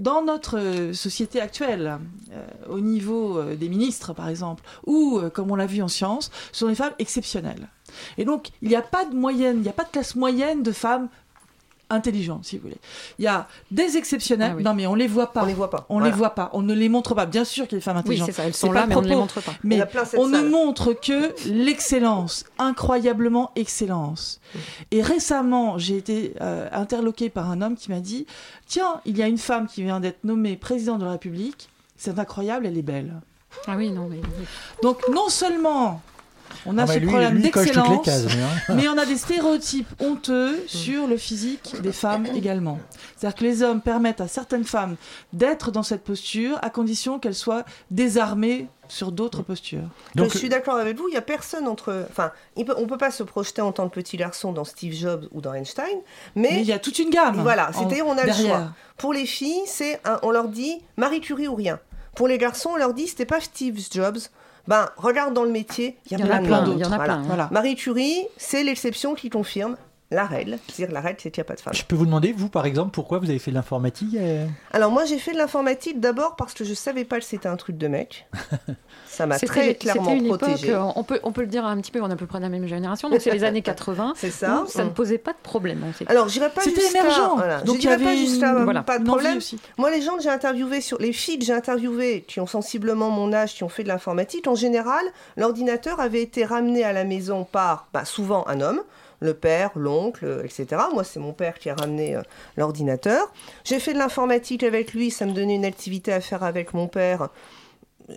dans notre euh, société actuelle, euh, au niveau euh, des ministres par exemple, ou comme on l'a vu en sciences, ce sont des femmes exceptionnelles. Et donc, il n'y a pas de moyenne, il n'y a pas de classe moyenne de femmes intelligentes, si vous voulez. Il y a des exceptionnelles, Ah oui. non mais on les voit pas. On les voit pas. On Voilà. les voit pas, on ne les montre pas. Bien sûr qu'il y a des femmes Oui, intelligentes. c'est ça. Elles sont là, mais on ne les montre pas. Mais on ne montre que l'excellence, incroyablement excellence. Et récemment, j'ai été euh, interloquée par un homme qui m'a dit Tiens, il y a une femme qui vient d'être nommée présidente de la République. C'est incroyable, elle est belle. Ah oui, non, mais Donc, non seulement on a Ah bah ce lui, problème d'excellence, hein. mais on a des stéréotypes honteux sur le physique des femmes également. C'est-à-dire que les hommes permettent à certaines femmes d'être dans cette posture à condition qu'elles soient désarmées sur d'autres postures. Donc, je suis d'accord avec vous, il n'y a personne entre. Enfin, on ne peut pas se projeter en tant que petit garçon dans Steve Jobs ou dans Einstein, Mais mais, il y a toute une gamme. voilà, c'est-à-dire on a le choix. Pour les filles, c'est un- on leur dit Marie Curie ou rien. Pour les garçons, on leur dit c'était pas Steve Jobs. Ben, regarde dans le métier, il y a plein, plein d'autres. Voilà. hein. Voilà. Marie Curie, c'est l'exception qui confirme la règle. C'est-à-dire la règle, c'est qu'il n'y a pas de femme. je peux vous demander, vous par exemple, pourquoi vous avez fait de l'informatique euh Alors moi, j'ai fait de l'informatique d'abord parce que je savais pas que c'était un truc de mec. Ça m'a très clairement une époque, protégée. euh, on peut, on peut le dire un petit peu, on est à peu près de la même génération, donc c'est les années 80, C'est ça. où ça ne Mm. posait pas de problème. en fait. Alors, j'irai pas C'était émergent. Voilà. Donc je dirais pas une- voilà, pas de problème. aussi. Moi, les gens que j'ai interviewés, sur les filles que j'ai interviewées, qui ont sensiblement mon âge, qui ont fait de l'informatique, en général, l'ordinateur avait été ramené à la maison par, bah, souvent un homme, le père, l'oncle, euh, etc. Moi, c'est mon père qui a ramené euh, l'ordinateur. J'ai fait de l'informatique avec lui, ça me donnait une activité à faire avec mon père.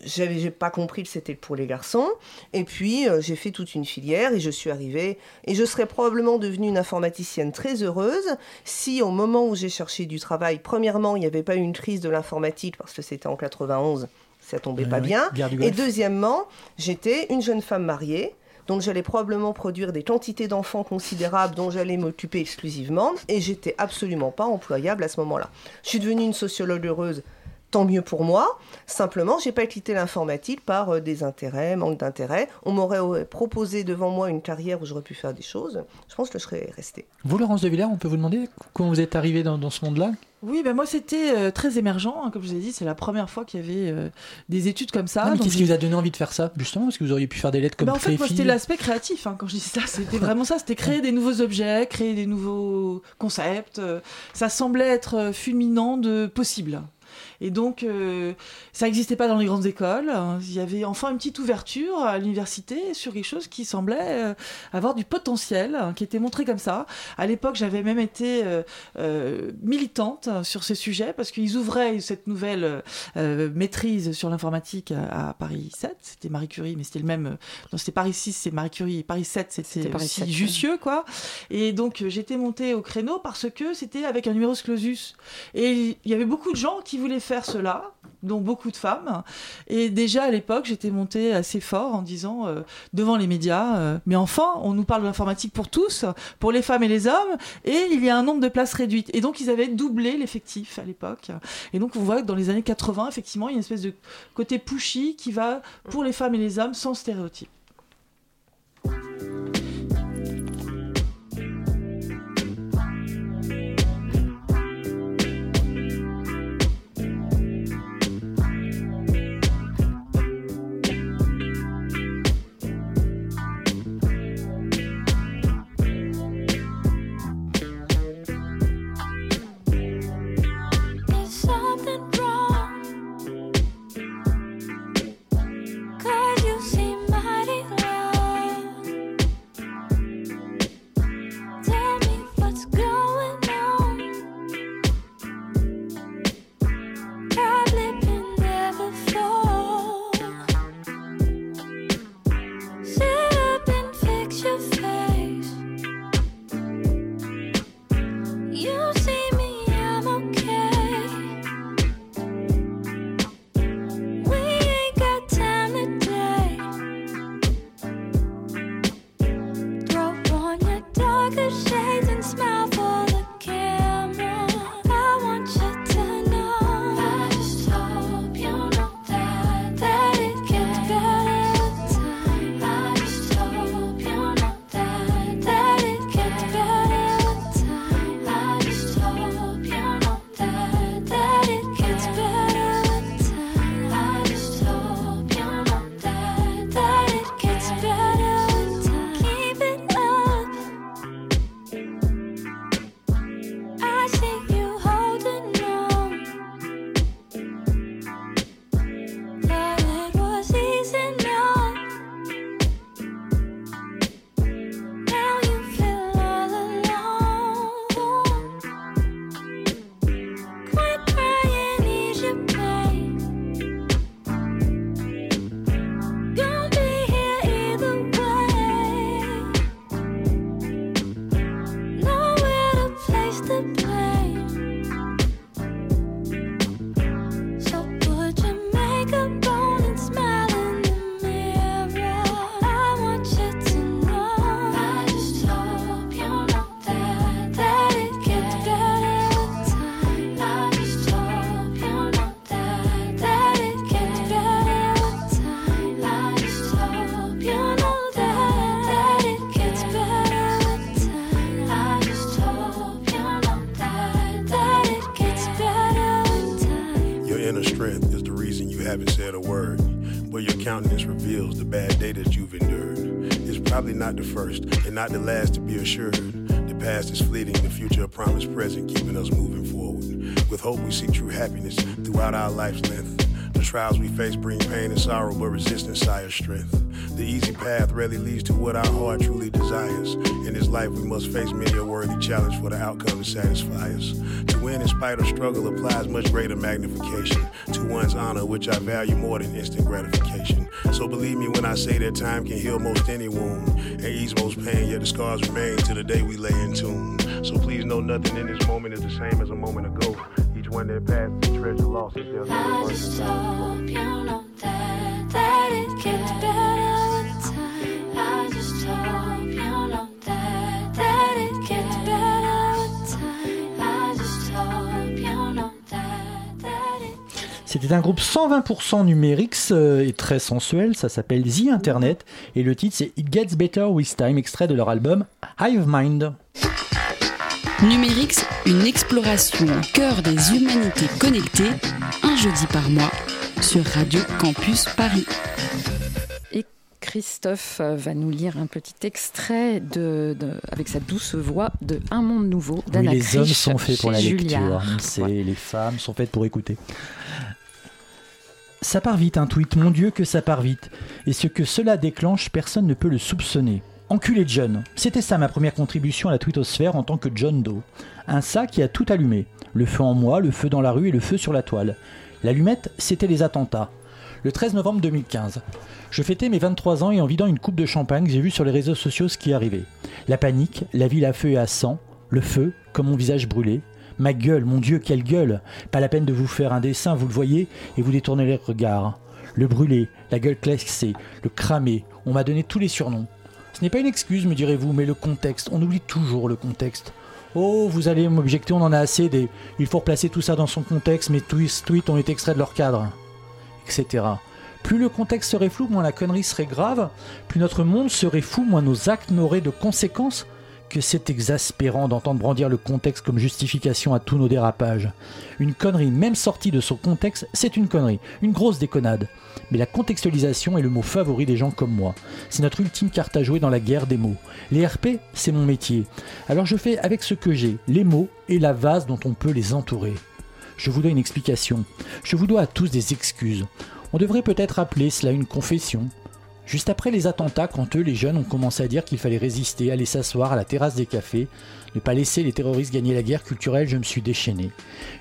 J'avais j'ai pas compris que c'était pour les garçons. Et puis, euh, j'ai fait toute une filière et je suis arrivée. Et je serais probablement devenue une informaticienne très heureuse si, au moment où j'ai cherché du travail, premièrement, il n'y avait pas eu une crise de l'informatique parce que c'était en 91, ça tombait pas bien. Et deuxièmement, j'étais une jeune femme mariée. Donc j'allais probablement produire des quantités d'enfants considérables dont j'allais m'occuper exclusivement et j'étais absolument pas employable à ce moment-là. Je suis devenue une sociologue heureuse, tant mieux pour moi. Simplement, j'ai pas quitté l'informatique par euh, des intérêts, manque d'intérêt. On m'aurait euh, proposé devant moi une carrière où j'aurais pu faire des choses. Je pense que je serais restée. Vous, Laurence de Villers, on peut vous demander comment vous êtes arrivée dans, dans ce monde-là? Oui, ben moi c'était euh, très émergent, hein, comme je vous ai dit, c'est la première fois qu'il y avait euh, des études comme ça. Ah, Qu'est-ce qui vous a donné envie de faire ça Justement, parce que vous auriez pu faire des lettres comme Ben, en fait, moi, c'était l'aspect créatif. hein, quand je dis ça, c'était vraiment ça. C'était créer des nouveaux objets, créer des nouveaux concepts. euh, ça semblait être euh, fulminant de possible. Et donc, euh, ça n'existait pas dans les grandes écoles. Il y avait enfin une petite ouverture à l'université sur quelque chose qui semblait euh, avoir du potentiel, hein, qui était montré comme ça. À l'époque, j'avais même été euh, militante sur ces sujets parce qu'ils ouvraient cette nouvelle maîtrise sur l'informatique à, à Paris 7. C'était Marie Curie, mais c'était le même. Non, c'était Paris 6, c'est Marie Curie. Paris 7, C'était aussi 7, ouais. Jussieu, quoi. Et donc, j'étais montée au créneau parce que c'était avec un numéro clausus. Et il y avait beaucoup de gens qui voulaient faire cela, dont beaucoup de femmes. Et déjà à l'époque, j'étais montée assez fort en disant euh, devant les médias, euh, mais enfin, on nous parle de l'informatique pour tous, pour les femmes et les hommes, et il y a un nombre de places réduites. Et donc ils avaient doublé l'effectif à l'époque. Et donc on voit que dans les années 80, effectivement, il y a une espèce de côté pushy qui va pour les femmes et les hommes sans stéréotype. Reason you haven't said a word. But your countenance reveals the bad day that you've endured. It's probably not the first and not the last to be assured. The past is fleeting, the future a promised present, keeping us moving forward. With hope, we seek true happiness throughout our life's length. The trials we face bring pain and sorrow, but resistance sires strength. The easy path rarely leads to what our heart truly desires. In this life, we must face many a worthy challenge for the outcome to satisfy us. To win in spite of struggle applies much greater magnification to one's honor, which I value more than instant gratification. So believe me when I say that time can heal most any wound and ease most pain, yet the scars remain to the day we lay in tune. So please know nothing in this moment is the same as a moment ago. Each one that passes, treasure lost is their I just hope you know that that it gets better C'était un groupe 120% numérique euh, et très sensuel, ça s'appelle The Internet et le titre c'est It Gets Better With Time, extrait de leur album Hive Mind. Numérix, une exploration au cœur des humanités connectées, un jeudi par mois, sur Radio Campus Paris. Et Christophe euh, va nous lire un petit extrait de, de- avec sa douce voix de Un monde nouveau Oui, d'Anna les hommes sont faits pour la lecture, c'est Ouais. les femmes sont faites pour écouter. Ça part vite un tweet, mon Dieu que ça part vite. Et ce que cela déclenche, personne ne peut le soupçonner. Enculé John. C'était ça ma première contribution à la twittosphère en tant que John Doe. Un ça qui a tout allumé. Le feu en moi, le feu dans la rue et le feu sur la toile. L'allumette, c'était les attentats. Le 13 novembre 2015. Je fêtais mes 23 ans et en vidant une coupe de champagne, j'ai vu sur les réseaux sociaux ce qui arrivait. La panique, la ville à feu et à sang, le feu, comme mon visage brûlé, Ma gueule, mon Dieu, quelle gueule Pas la peine de vous faire un dessin, vous le voyez, et vous détournez les regards. Le brûlé, la gueule classée, le cramé, on m'a donné tous les surnoms. Ce n'est pas une excuse, me direz-vous, mais le contexte, on oublie toujours le contexte. Oh, vous allez m'objecter, on en a assez des. Il faut replacer tout ça dans son contexte, tous les tweets ont été extraits de leur cadre. Etc. Plus le contexte serait flou, moins la connerie serait grave, plus notre monde serait fou, moins nos actes n'auraient de conséquences. Que c'est exaspérant d'entendre brandir le contexte comme justification à tous nos dérapages. Une connerie, même sortie de son contexte, c'est une connerie, une grosse déconnade. Mais la contextualisation est le mot favori des gens comme moi. C'est notre ultime carte à jouer dans la guerre des mots. Les RP, c'est mon métier. Alors je fais avec ce que j'ai, les mots et la vase dont on peut les entourer. Je vous dois une explication. Je vous dois à tous des excuses. On devrait peut-être appeler cela une confession. Juste après les attentats, quand eux, les jeunes, ont commencé à dire qu'il fallait résister, aller s'asseoir à la terrasse des cafés, ne pas laisser les terroristes gagner la guerre culturelle, je me suis déchaîné.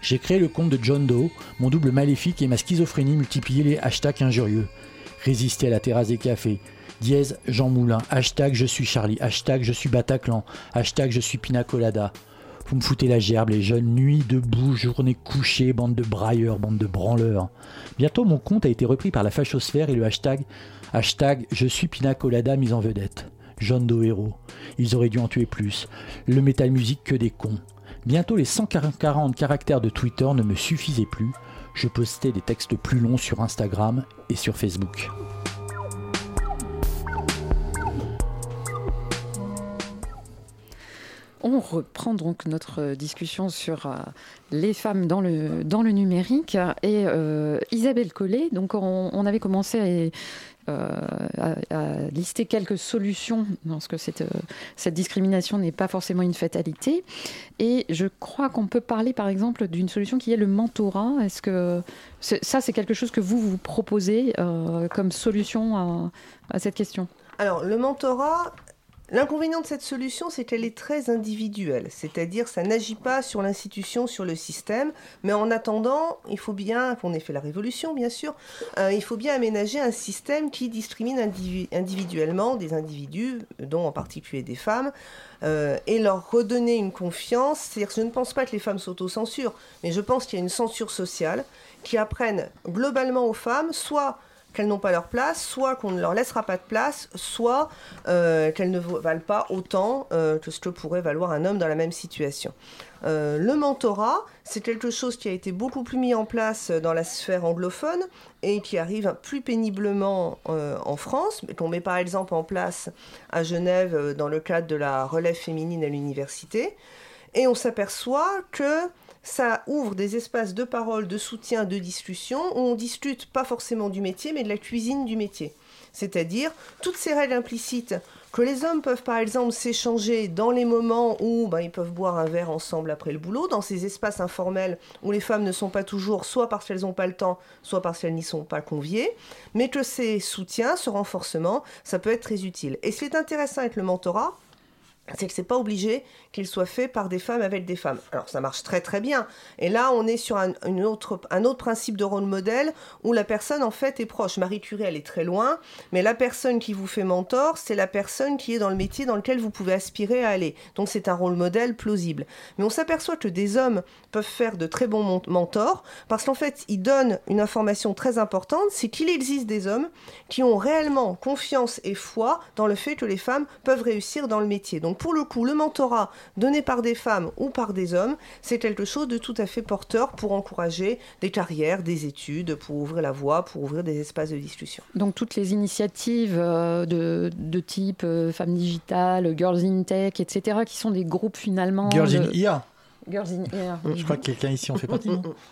J'ai créé le compte de John Doe, mon double maléfique et ma schizophrénie multiplié les hashtags injurieux. Résister à la terrasse des cafés. Dièse Jean Moulin. Hashtag je suis Charlie. Hashtag je suis Bataclan. Hashtag je suis Pina Colada. Vous me foutez la gerbe, les jeunes, nuit debout, journée couchée, bande de brailleurs, bande de branleurs. Bientôt, mon compte a été repris par la fachosphère et le hashtag, hashtag je suis Pina Colada mis en vedette. John Doe héros. Ils auraient dû en tuer plus. Le métal musique que des cons. Bientôt, les 140 caractères de Twitter ne me suffisaient plus. Je postais des textes plus longs sur Instagram et sur Facebook. On reprend donc notre discussion sur euh, les femmes dans le, dans le numérique. Et euh, Isabelle Collet, donc on, on avait commencé à, à- à lister quelques solutions, parce que cette, euh, cette discrimination n'est pas forcément une fatalité. Et je crois qu'on peut parler par exemple d'une solution qui est le mentorat. Est-ce que ça, c'est quelque chose que vous vous proposez euh, comme solution à cette question? Alors, le mentorat, l'inconvénient de cette solution, c'est qu'elle est très individuelle. C'est-à-dire, ça n'agit pas sur l'institution, sur le système. Mais en attendant, il faut bien, qu'on ait fait la révolution, bien sûr, euh, il faut bien aménager un système qui discrimine individu- individuellement des individus, dont en particulier des femmes, euh, et leur redonner une confiance. C'est-à-dire que je ne pense pas que les femmes s'autocensurent, mais je pense qu'il y a une censure sociale qui apprenne globalement aux femmes, soit qu'elles n'ont pas leur place, soit qu'on ne leur laissera pas de place, soit euh, qu'elles ne va- valent pas autant euh, que ce que pourrait valoir un homme dans la même situation. Euh, le mentorat, c'est quelque chose qui a été beaucoup plus mis en place dans la sphère anglophone et qui arrive plus péniblement en France, mais qu'on met par exemple en place à Genève dans le cadre de la relève féminine à l'université. Et on s'aperçoit que ça ouvre des espaces de parole, de soutien, de discussion, où on discute pas forcément du métier, mais de la cuisine du métier. C'est-à-dire toutes ces règles implicites que les hommes peuvent par exemple s'échanger dans les moments où ben, ils peuvent boire un verre ensemble après le boulot, dans ces espaces informels où les femmes ne sont pas toujours, soit parce qu'elles n'ont pas le temps, soit parce qu'elles n'y sont pas conviées, mais que ces soutiens, ce renforcement, ça peut être très utile. Et ce qui est intéressant avec le mentorat, c'est que c'est pas obligé qu'il soit fait par des femmes avec des femmes. Alors ça marche très très bien. Et là, on est sur un, autre, un autre principe de rôle modèle où la personne en fait est proche. Marie Curie, elle est très loin, mais la personne qui vous fait mentor, c'est la personne qui est dans le métier dans lequel vous pouvez aspirer à aller. Donc c'est un rôle modèle plausible. Mais on s'aperçoit que des hommes peuvent faire de très bons mentors parce qu'en fait, ils donnent une information très importante, c'est qu'il existe des hommes qui ont réellement confiance et foi dans le fait que les femmes peuvent réussir dans le métier. Donc pour le coup, le mentorat donné par des femmes ou par des hommes, c'est quelque chose de tout à fait porteur pour encourager des carrières, des études, pour ouvrir la voie, pour ouvrir des espaces de discussion. Donc toutes les initiatives euh, de, de type euh, Femmes Digitales, Girls in Tech, etc., qui sont des groupes finalement... Girls in de- IA. Girls in IA. Je crois que quelqu'un ici en fait partie.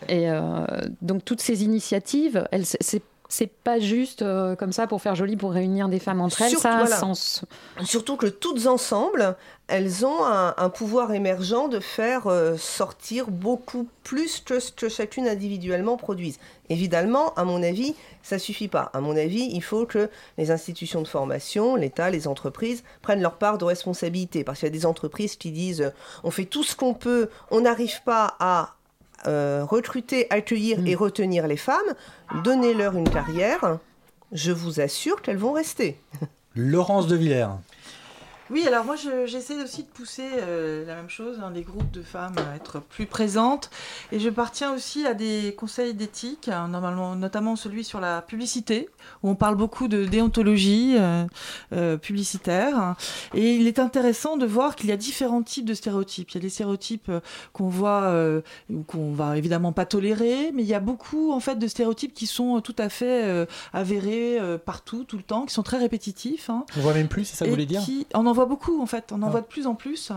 Et euh, donc toutes ces initiatives, elles, c'est c'est pas juste euh, comme ça pour faire joli, pour réunir des femmes entre elles, Surtout, ça a un sens. Surtout que toutes ensemble, elles ont un, un pouvoir émergent de faire euh, sortir beaucoup plus que ce que chacune individuellement produise. Évidemment, à mon avis, ça suffit pas. À mon avis, il faut que les institutions de formation, l'État, les entreprises prennent leur part de responsabilité. Parce qu'il y a des entreprises qui disent euh, on fait tout ce qu'on peut, on n'arrive pas à euh, recruter, accueillir et retenir les femmes, donnez-leur une carrière, je vous assure qu'elles vont rester. Laurence de Villers. Oui, alors moi je- j'essaie aussi de pousser euh, la même chose, hein, des groupes de femmes à être plus présentes. Et je partiens aussi à des conseils d'éthique, hein, normalement, notamment celui sur la publicité, où on parle beaucoup de déontologie euh, euh, publicitaire. Et il est intéressant de voir qu'il y a différents types de stéréotypes. Il y a des stéréotypes qu'on voit, ou qu'on va évidemment pas tolérer, mais il y a beaucoup en fait de stéréotypes qui sont tout à fait avérés partout, tout le temps, qui sont très répétitifs. hein On voit même plus, c'est ça voulez dire? qui- On en voit beaucoup en fait, on en Ah. voit de plus en plus,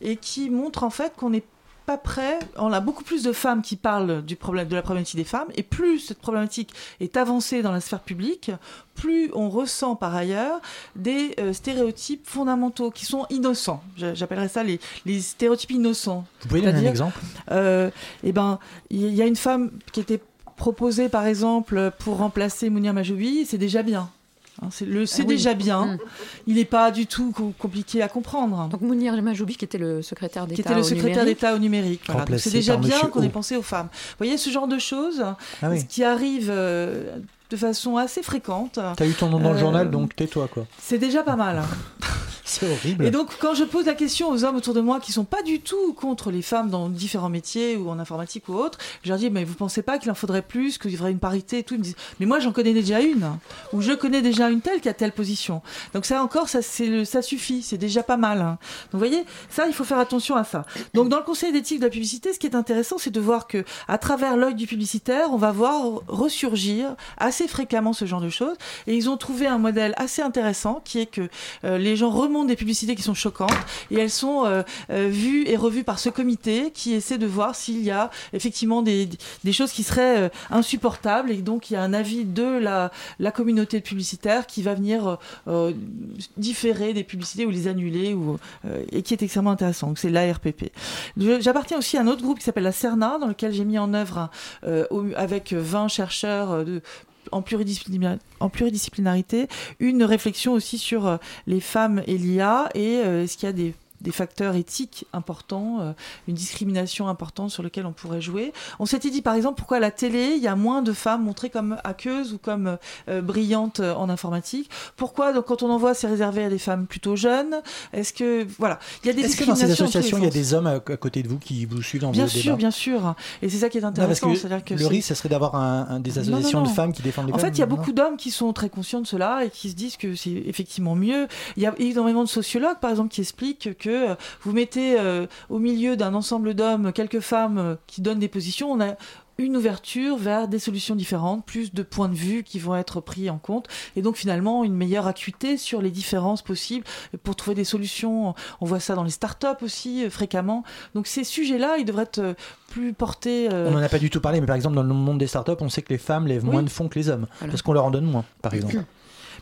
et qui montrent en fait qu'on n'est pas prêt. On a beaucoup plus de femmes qui parlent du problème, de la problématique des femmes, et plus cette problématique est avancée dans la sphère publique, plus on ressent par ailleurs des euh, stéréotypes fondamentaux qui sont innocents. J'a- J'appellerais ça les, les stéréotypes innocents. Vous pouvez donner un exemple? euh, Eh ben, il y a une femme qui était proposée par exemple pour remplacer Mounir Majoubi, c'est déjà bien. Hein, c'est le- c'est Ah oui. déjà bien. Mm. Il n'est pas du tout co- compliqué à comprendre. Donc Mounir Majoubi, qui était le secrétaire d'État qui était le au secrétaire numérique. d'État au numérique. Voilà. Donc Remplacé C'est déjà bien Monsieur qu'on ait pensé aux femmes. Vous voyez ce genre de choses Ah oui. qui arrive euh, de façon assez fréquente. T'as eu ton nom dans le Euh, journal, donc tais-toi, quoi. C'est déjà pas mal. C'est horrible. Et donc, quand je pose la question aux hommes autour de moi qui sont pas du tout contre les femmes dans différents métiers ou en informatique ou autre, je leur dis mais vous pensez pas qu'il en faudrait plus, qu'il y aurait une parité et tout? Ils me disent mais moi j'en connais déjà une ou je connais déjà une telle qui a telle position. Donc ça encore ça le- ça suffit, c'est déjà pas mal. hein. Donc vous voyez ça il faut faire attention à ça. Donc dans le conseil d'éthique de la publicité, ce qui est intéressant c'est de voir que à travers l'œil du publicitaire, on va voir ressurgir assez fréquemment ce genre de choses et ils ont trouvé un modèle assez intéressant qui est que euh, les gens remontent des publicités qui sont choquantes et elles sont euh, euh, vues et revues par ce comité qui essaie de voir s'il y a effectivement des, des choses qui seraient insupportables et donc il y a un avis de la, la communauté publicitaire qui va venir différer des publicités ou les annuler ou, et qui est extrêmement intéressant. C'est l'ARPP. J'appartiens aussi à un autre groupe qui s'appelle la CERNA dans lequel j'ai mis en œuvre avec 20 chercheurs de en, pluridisciplina- en pluridisciplinarité, une réflexion aussi sur euh, les femmes et l'IA et euh, est-ce qu'il y a des des facteurs éthiques importants, euh, une discrimination importante sur lequel on pourrait jouer. On s'était dit par exemple pourquoi à la télé il y a moins de femmes montrées comme hackeuses ou comme euh, brillantes euh, en informatique? Pourquoi donc quand on en voit c'est réservé à des femmes plutôt jeunes? Est-ce que voilà il y a des Est-ce que dans ces associations, il y a des hommes à, à côté de vous qui vous suivent dans Bien vos sûr, débats? bien sûr. Et c'est ça qui est Non, parce intéressant. que c'est-à-dire que le risque, ça serait d'avoir un, un- des non, associations non. de femmes qui défendent les En femmes. fait, il y a beaucoup d'hommes qui sont très conscients de cela et qui se disent que c'est effectivement mieux. Il y a énormément de sociologues, par exemple, qui expliquent que euh, vous mettez euh, au milieu d'un ensemble d'hommes quelques femmes euh, qui donnent des positions. On a une ouverture vers des solutions différentes, plus de points de vue qui vont être pris en compte, et donc finalement une meilleure acuité sur les différences possibles pour trouver des solutions. On voit ça dans les startups aussi fréquemment. Donc ces sujets-là, ils devraient être plus portés. euh, On n'en a pas du tout parlé, mais par exemple, dans le monde des startups, on sait que les femmes lèvent Oui. moins de fonds que les hommes, parce qu'on leur en donne moins, par exemple.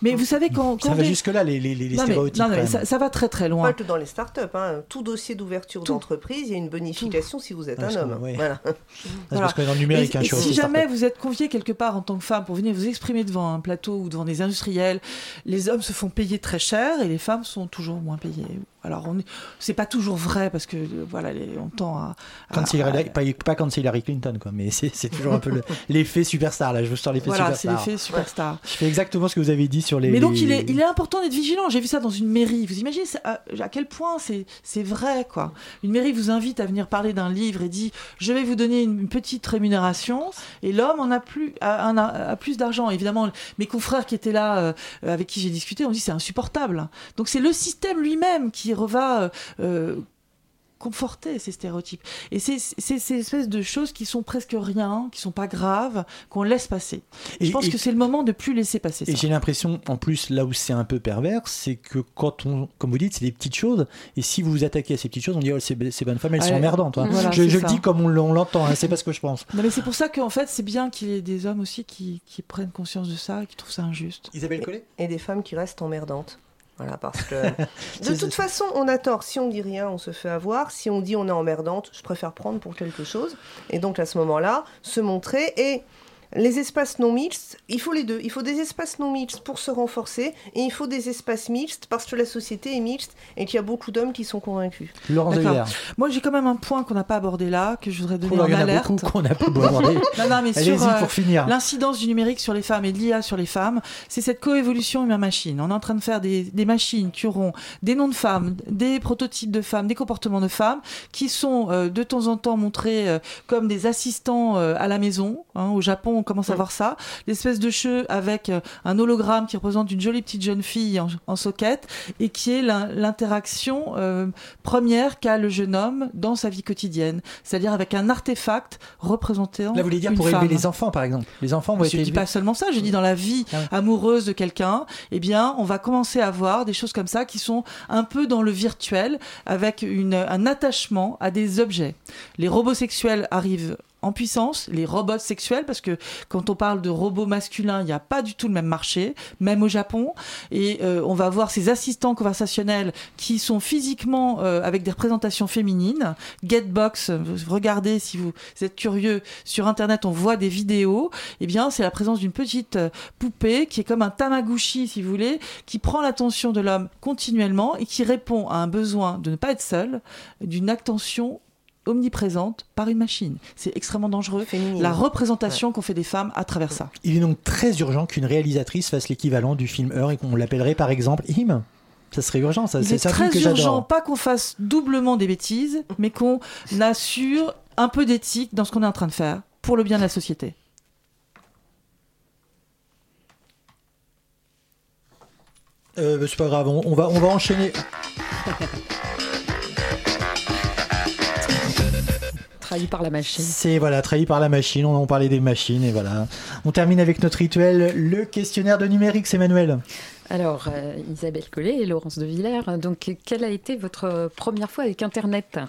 Mais vous savez quand, Ça quand va des- jusque-là, les, les, les Non, mais- stéréotypes. non, mais ça, ça va très très loin. Pas que dans les startups. Hein. Tout dossier d'ouverture d'entreprise, il y a une bonification si vous êtes Ah, un homme. oui. Voilà. Ah, parce qu'on est dans le numérique, Et- hein, et je suis si jamais vous êtes convié quelque part en tant que femme pour venir vous exprimer devant un plateau ou devant des industriels, les hommes se font payer très cher et les femmes sont toujours moins payées. Alors, on est- c'est pas toujours vrai parce que euh, voilà, les- on tend à. Quand pas, pas quand c'est Hillary Clinton, quoi, mais c'est toujours un peu le- l'effet superstar, là, je vous sors l'effet Voilà, c'est superstar. l'effet superstar. Je fais exactement ce que vous avez dit sur les... Mais donc les- il est, il est important d'être vigilant. J'ai vu ça dans une mairie. Vous imaginez c'est à, à quel point c'est vrai quoi. Une mairie vous invite à venir parler d'un livre et dit je vais vous donner une, une petite rémunération et l'homme en a plus a plus d'argent. Évidemment mes confrères qui étaient là euh, avec qui j'ai discuté ont dit c'est insupportable. Donc c'est le système lui-même qui va euh, euh, conforter ces stéréotypes. Et c'est c'est ces espèces de choses qui sont presque rien, qui sont pas graves, qu'on laisse passer. Et- je pense et- que c'est le moment de plus laisser passer ça. Et j'ai l'impression, en plus, là où c'est un peu pervers, c'est que quand on, comme vous dites, c'est des petites choses, et si vous vous attaquez à ces petites choses, on dit, oh, ces, ces bonnes femmes, elles Ouais. sont emmerdantes. hein. Voilà, je le dis comme on, l'entend, hein, c'est pas ce que je pense. Non, mais c'est pour ça qu'en fait, c'est bien qu'il y ait des hommes aussi qui, qui prennent conscience de ça et qui trouvent ça injuste. Isabelle Collet? Et des femmes qui restent emmerdantes. Voilà, parce que de toute façon, on a tort. Si on dit rien, on se fait avoir. Si on dit on est emmerdante, je préfère prendre pour quelque chose. Et donc à ce moment-là, se montrer et les espaces non mixtes, il faut les deux. Il faut des espaces non mixtes pour se renforcer et il faut des espaces mixtes parce que la société est mixte et qu'il y a beaucoup d'hommes qui sont convaincus. Villers. Moi, j'ai quand même un point qu'on n'a pas abordé là, que je voudrais donner Oh en il y en a alerte. beaucoup qu'on n'a pas abordé. Non, non, mais Allez-y sur euh, pour finir. l'incidence du numérique sur les femmes et de l'IA sur les femmes, c'est cette coévolution humain-machine. On est en train de faire des, des machines qui auront des noms de femmes, des prototypes de femmes, des comportements de femmes, qui sont euh, de temps en temps montrés euh, comme des assistants euh, à la maison. hein. au Japon, on commence à voir ça. L'espèce de jeu avec euh, un hologramme qui représente une jolie petite jeune fille en, en socket et qui est l'in- l'interaction euh, première qu'a le jeune homme dans sa vie quotidienne. C'est-à-dire avec un artefact représentant Là, vous voulez dire pour élever les enfants, par exemple. Les enfants vont être Je dis élevés. pas seulement ça, je dis dans la vie amoureuse de quelqu'un, eh bien, on va commencer à voir des choses comme ça qui sont un peu dans le virtuel, avec une, un attachement à des objets. Les robots sexuels arrivent en puissance, les robots sexuels, parce que quand on parle de robots masculins, il n'y a pas du tout le même marché, même au Japon. Et euh, on va voir ces assistants conversationnels qui sont physiquement euh, avec des représentations féminines. Getbox, vous regardez si vous êtes curieux, sur Internet, on voit des vidéos. Eh bien, c'est la présence d'une petite euh, poupée qui est comme un tamagotchi, si vous voulez, qui prend l'attention de l'homme continuellement et qui répond à un besoin de ne pas être seul, d'une attention omniprésente par une machine. C'est extrêmement dangereux. La représentation qu'on fait des femmes à travers ça. Il est donc très urgent qu'une réalisatrice fasse l'équivalent du film Heure et qu'on l'appellerait par exemple Him. Ça serait urgent, ça. C'est très que urgent, pas qu'on fasse doublement des bêtises, mais qu'on assure un peu d'éthique dans ce qu'on est en train de faire pour le bien de la société. Euh, bah, c'est pas grave, on, on va, on va enchaîner. Trahi par la machine. C'est voilà, trahi par la machine, on en parlait des machines et voilà. On termine avec notre rituel, le questionnaire de numérique, c'est Manuel. Alors, euh, Isabelle Collet et Laurence de Villers, donc quelle a été votre première fois avec Internet?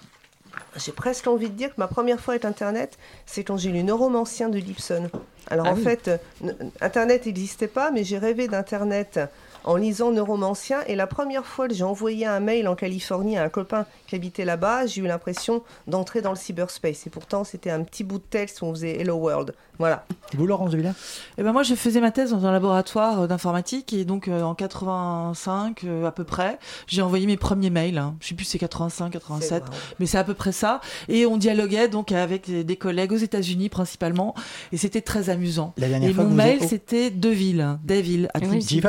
J'ai presque envie de dire que ma première fois avec Internet, c'est quand j'ai lu Neuromancien de Gibson. Alors Ah en oui. fait, euh, Internet n'existait pas, mais j'ai rêvé d'Internet en lisant Neuromancien. Et la première fois que j'ai envoyé un mail en Californie à un copain qui habitait là-bas, j'ai eu l'impression d'entrer dans le cyberspace. Et pourtant, c'était un petit bout de texte où on faisait Hello World. Voilà. Vous, Laurence de Villers Eh ben moi, je faisais ma thèse dans un laboratoire euh, d'informatique et donc euh, en 85 euh, à peu près, j'ai envoyé mes premiers mails. hein. Je sais plus si c'est 85, 87, mais c'est à peu près ça. Et on dialoguait donc avec des collègues aux États-Unis principalement et c'était très amusant. La dernière et fois mon que vous mail c'était Deville, Deville à Oui.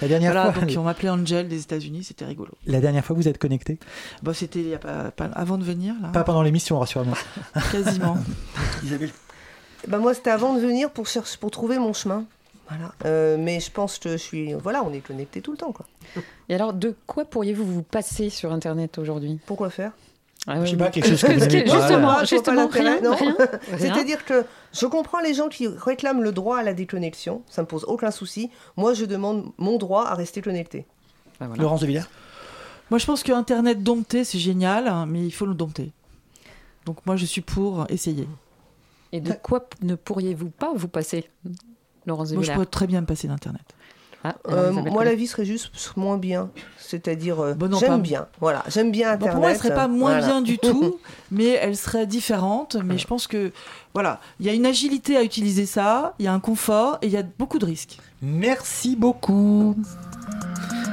La dernière Voilà, fois- donc on m'appelait Angel des États-Unis, c'était rigolo. La dernière fois que vous êtes connecté Bon, c'était pas, pas- avant de venir là. Pas pendant l'émission, rassurez-moi. Quasiment. Isabelle Ben moi, c'était avant de venir pour, chercher, pour trouver mon chemin. Voilà. Euh, mais je pense que je suis. Voilà, on est connecté tout le temps. Quoi. Et alors, de quoi pourriez-vous vous passer sur Internet aujourd'hui? Pourquoi faire? Ah, Je sais pas, quelque chose que vous n'aimez pas. Justement, Ah, pas justement l'intérêt, rien, non. rien, rien. C'est-à-dire que je comprends les gens qui réclament le droit à la déconnexion, ça me pose aucun souci. Moi, je demande mon droit à rester connecté. Laurence de Villers? Moi, je pense que Internet dompté, c'est génial, hein, mais il faut le dompter. Donc moi, je suis pour essayer. Et de quoi ne pourriez-vous pas vous passer, Laurence Moi, je pourrais très bien me passer d'Internet. Ah, Euh, moi, la vie serait juste moins bien. C'est-à-dire, euh, non, j'aime pas- bien. Voilà, j'aime bien Bon, Internet. pour moi, elle serait pas moins Voilà. bien du tout, mais elle serait différente. Mais je pense que, voilà, il y a une agilité à utiliser ça, il y a un confort et il y a beaucoup de risques. Merci beaucoup.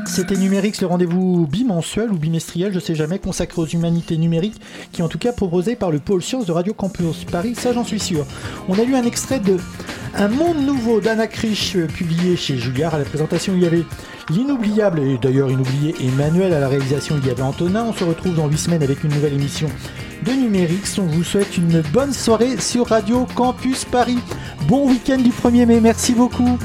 C'était Numérix, le rendez-vous bimensuel ou bimestriel, je sais jamais, consacré aux humanités numériques, qui est en tout cas proposé par le pôle sciences de Radio Campus Paris, ça j'en suis sûr. On a lu un extrait de Un monde nouveau d'Anna Krisch, euh, publié chez Julliard. À la présentation, il y avait l'inoubliable, et d'ailleurs inoublié, Emmanuel. À la réalisation, il y avait Antonin. On se retrouve dans 8 semaines avec une nouvelle émission de Numérix. On vous souhaite une bonne soirée sur Radio Campus Paris. Bon week-end du 1er mai, merci beaucoup.